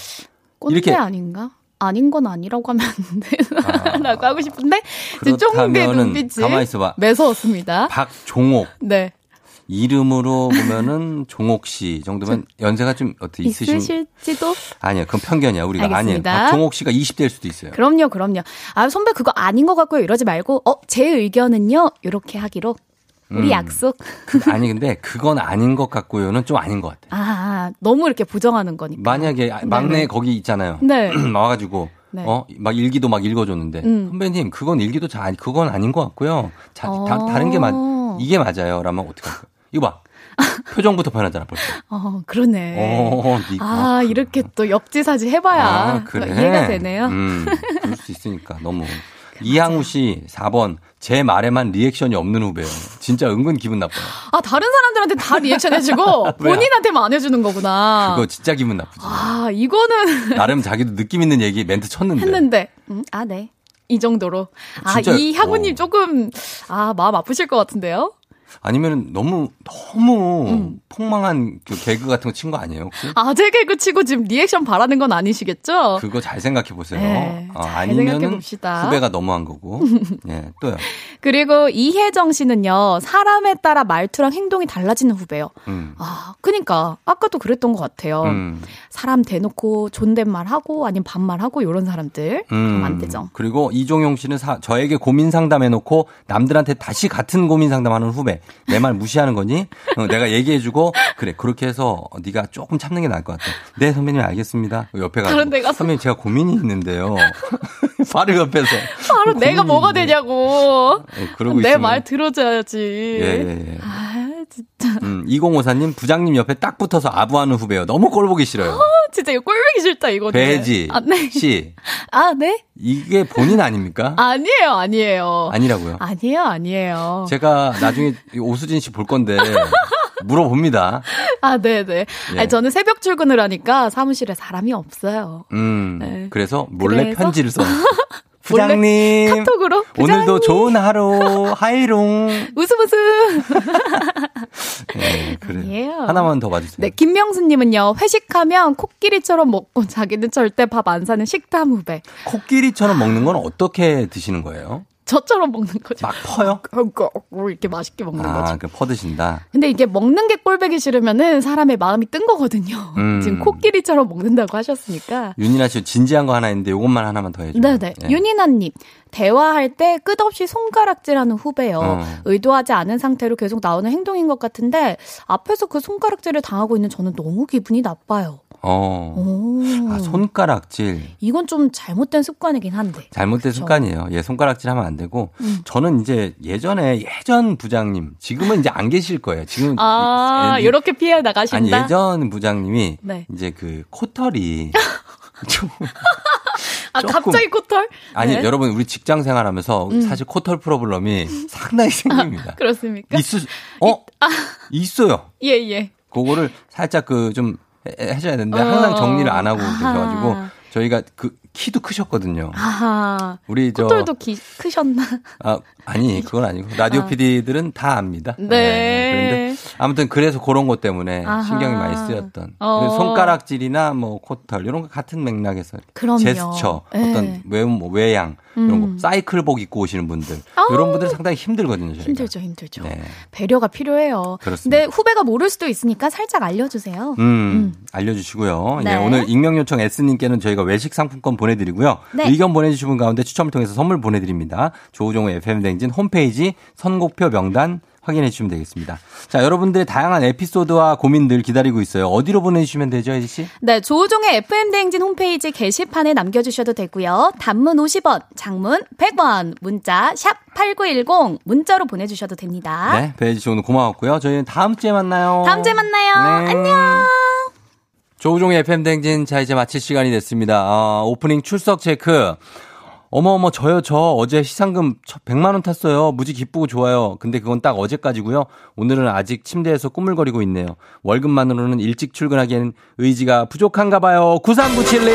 꼰대 이렇게- 아닌가? 아닌 건 아니라고 하면 안 되나? 라고 하고 싶은데, 지금 쫑대 눈빛이 가만히 있어봐. 매서웠습니다. 박종옥. 네. 이름으로 보면은 종옥 씨 정도면 연세가 좀 어떻게 있으신 있으실지도? 아니요, 그건 편견이야. 우리가. 알겠습니다. 박종옥 씨가 20대일 수도 있어요. 그럼요, 그럼요. 아, 선배 그거 아닌 것 같고요. 이러지 말고, 어, 제 의견은요, 이렇게 하기로. 우리 음. 약속. 그, 아니 근데 그건 아닌 것 같고요는 좀 아닌 것 같아요. 아, 너무 이렇게 부정하는 거니까. 만약에 아, 막내. 거기 있잖아요. 네. (clears throat) 나와가지고 네. 어막 일기도 막 읽어줬는데 음. 선배님 그건 일기도 자 아니 그건 아닌 것 같고요. 자, 다, 어. 다른 게 맞 이게 맞아요. 라면 어떻게 할까? 이거 봐. (laughs) 표정부터 변하잖아 벌써. 어, 그러네. 어, 네가. 아, 이렇게 또 역지사지 해봐야 아, 그래. 이해가 되네요. 음, 그럴 (laughs) 수 있으니까 너무. 이항우 씨 4번 제 말에만 리액션이 없는 후배요. 진짜 은근 기분 나빠요. 아, 다른 사람들한테 다 리액션 해주고? (laughs) 본인한테만 안 해주는 거구나. 그거 진짜 기분 나쁘지. 아, 이거는 (laughs) 나름 자기도 느낌 있는 얘기 멘트 쳤는데. 했는데, 음, 아, 네. 이 정도로. 아, 진짜, 이 향우님 조금, 아, 마음 아프실 것 같은데요? 아니면 너무 너무 음. 폭망한 그 개그 같은 거 친 거 아니에요? 혹시? 아재 개그 치고 지금 리액션 바라는 건 아니시겠죠? 그거 잘 생각해 보세요. 네, 어, 잘 아니면은 생각해봅시다. 후배가 너무한 거고. (laughs) 예, 또요. 그리고 이혜정 씨는요, 사람에 따라 말투랑 행동이 달라지는 후배요. 음. 아, 그니까, 아까도 그랬던 것 같아요. 음. 사람 대놓고 존댓말 하고, 아니면 반말 하고, 요런 사람들. 안 되죠. 그리고 이종용 씨는 사- 저에게 고민 상담해놓고 남들한테 다시 같은 고민 상담하는 후배. 내 말 무시하는 거니? 어, 내가 얘기해주고 그래 그렇게 해서 네가 조금 참는 게 나을 것 같아. 네 선배님 알겠습니다. 옆에 가서. 선배님 제가 고민이 있는데요. (laughs) 바로 옆에서 바로 내가 뭐가 되냐고. 예, 그러고 내 있으면- 말 들어줘야지. 예, 예, 예. 아, 진짜. 음, 2054님 부장님 옆에 딱 붙어서 아부하는 후배요. 너무 꼴 보기 싫어요. 아, 진짜 이거 꼴보기 싫다, 이거는. 배지 아, 네. 씨 (laughs) 아, 네? 이게 본인 아닙니까? (laughs) 아니에요, 아니에요. 아니라고요. 아니에요, 아니에요. 제가 나중에 이 오수진 씨 볼 건데 (laughs) 물어봅니다. 아, 네네. 예. 아니, 저는 새벽 출근을 하니까 사무실에 사람이 없어요. 음, 네. 그래서 몰래 그래서? 편지를 써. 부장님. 카톡으로 오늘도 부장님. 좋은 하루. 하이롱. (laughs) 웃음 웃음. (laughs) 네, 그래. 아니에요. 하나만 더 봐주세요. 네, 김명수님은요, 회식하면 코끼리처럼 먹고 자기는 절대 밥 안 사는 식탐 후배. 코끼리처럼 먹는 건 어떻게 드시는 거예요? 저처럼 먹는 거죠. 막 퍼요? 이렇게 맛있게 먹는 아, 거죠. 그 퍼드신다. 근데 이게 먹는 게 꼴배기 싫으면은 사람의 마음이 뜬 거거든요. 음. 지금 코끼리처럼 먹는다고 하셨으니까. 윤이나 씨 진지한 거 하나 있는데 요것만 하나만 더 해줘요. 네네. 예. 윤희나님. 대화할 때 끝없이 손가락질하는 후배요. 어. 의도하지 않은 상태로 계속 나오는 행동인 것 같은데 앞에서 그 손가락질을 당하고 있는 저는 너무 기분이 나빠요. 어. 오. 아, 손가락질. 이건 좀 잘못된 습관이긴 한데. 잘못된 그쵸. 습관이에요. 예, 손가락질 하면 안 되고. 음. 저는 이제 예전에 예전 부장님, 지금은 이제 안 계실 거예요. 지금. 아, 이- 이렇게 피해 아니, 나가신다. 예전 부장님이 네. 이제 그 코털이. (laughs) 좀 아, 갑자기 코털? 아니, 네. 여러분, 우리 직장 생활하면서 음. 사실 코털 프로블럼이 상당히 생깁니다. (laughs) 그렇습니까? 있을, 수- 어? 있어요. 예, 예. 그거를 살짝 그 좀 해줘야 되는데 어. 항상 정리를 안 하고 아하. 계셔가지고 저희가 그 키도 크셨거든요. 아하. 우리 저 코털도 기, 크셨나? 아, 아니 그건 아니고 라디오 아. PD들은 다 압니다. 네. 그런데 아무튼 그래서 그런 것 때문에 아하. 신경이 많이 쓰였던 어. 그 손가락질이나 뭐 코털 이런 거 같은 맥락에서 그럼요. 제스처 네. 어떤 외, 뭐 외양 이런 음. 거 사이클복 입고 오시는 분들 아우. 이런 분들 상당히 힘들거든요. 저희가. 힘들죠, 힘들죠. 네. 배려가 필요해요. 그렇습니다. 근데 후배가 모를 수도 있으니까 살짝 알려주세요. 음, 알려주시고요. 네. 예, 오늘 익명 요청 S님께는 저희가 외식 상품권 보내드리고요. 네. 의견 보내주신 분 가운데 추첨을 통해서 선물 보내드립니다. 조우종의 FM댕진 홈페이지 선곡표 명단 확인해 주시면 되겠습니다. 자, 여러분들의 다양한 에피소드와 고민들 기다리고 있어요. 어디로 보내주시면 되죠, 혜지 씨? 네, 조우종의 FM대행진 홈페이지 게시판에 남겨주셔도 되고요. 단문 50원, 장문 100원, 문자 샵 8910 문자로 보내주셔도 됩니다. 네, 배혜지 씨 오늘 고마웠고요. 저희는 다음 주에 만나요. 다음 주에 만나요. 네. 안녕. 조우종의 FM댕진 자 이제 마칠 시간이 됐습니다. 아, 오프닝 출석 체크. 어머어머 저요 저 어제 시상금 100만 원 탔어요. 무지 기쁘고 좋아요. 근데 그건 딱 어제까지고요. 오늘은 아직 침대에서 꾸물거리고 있네요. 월급만으로는 일찍 출근하기에는 의지가 부족한가 봐요. 9397님.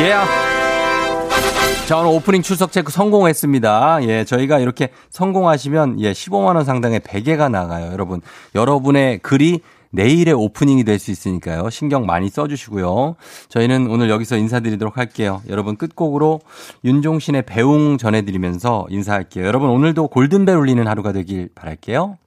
예. 자, 오늘 오프닝 출석 체크 성공했습니다. 예, 저희가 이렇게 성공하시면 예, 15만 원 상당의 베개가 나가요. 여러분, 여러분의 글이 내일의 오프닝이 될 수 있으니까요. 신경 많이 써주시고요. 저희는 오늘 여기서 인사드리도록 할게요. 여러분 끝곡으로 윤종신의 배웅 전해드리면서 인사할게요. 여러분 오늘도 골든벨 울리는 하루가 되길 바랄게요.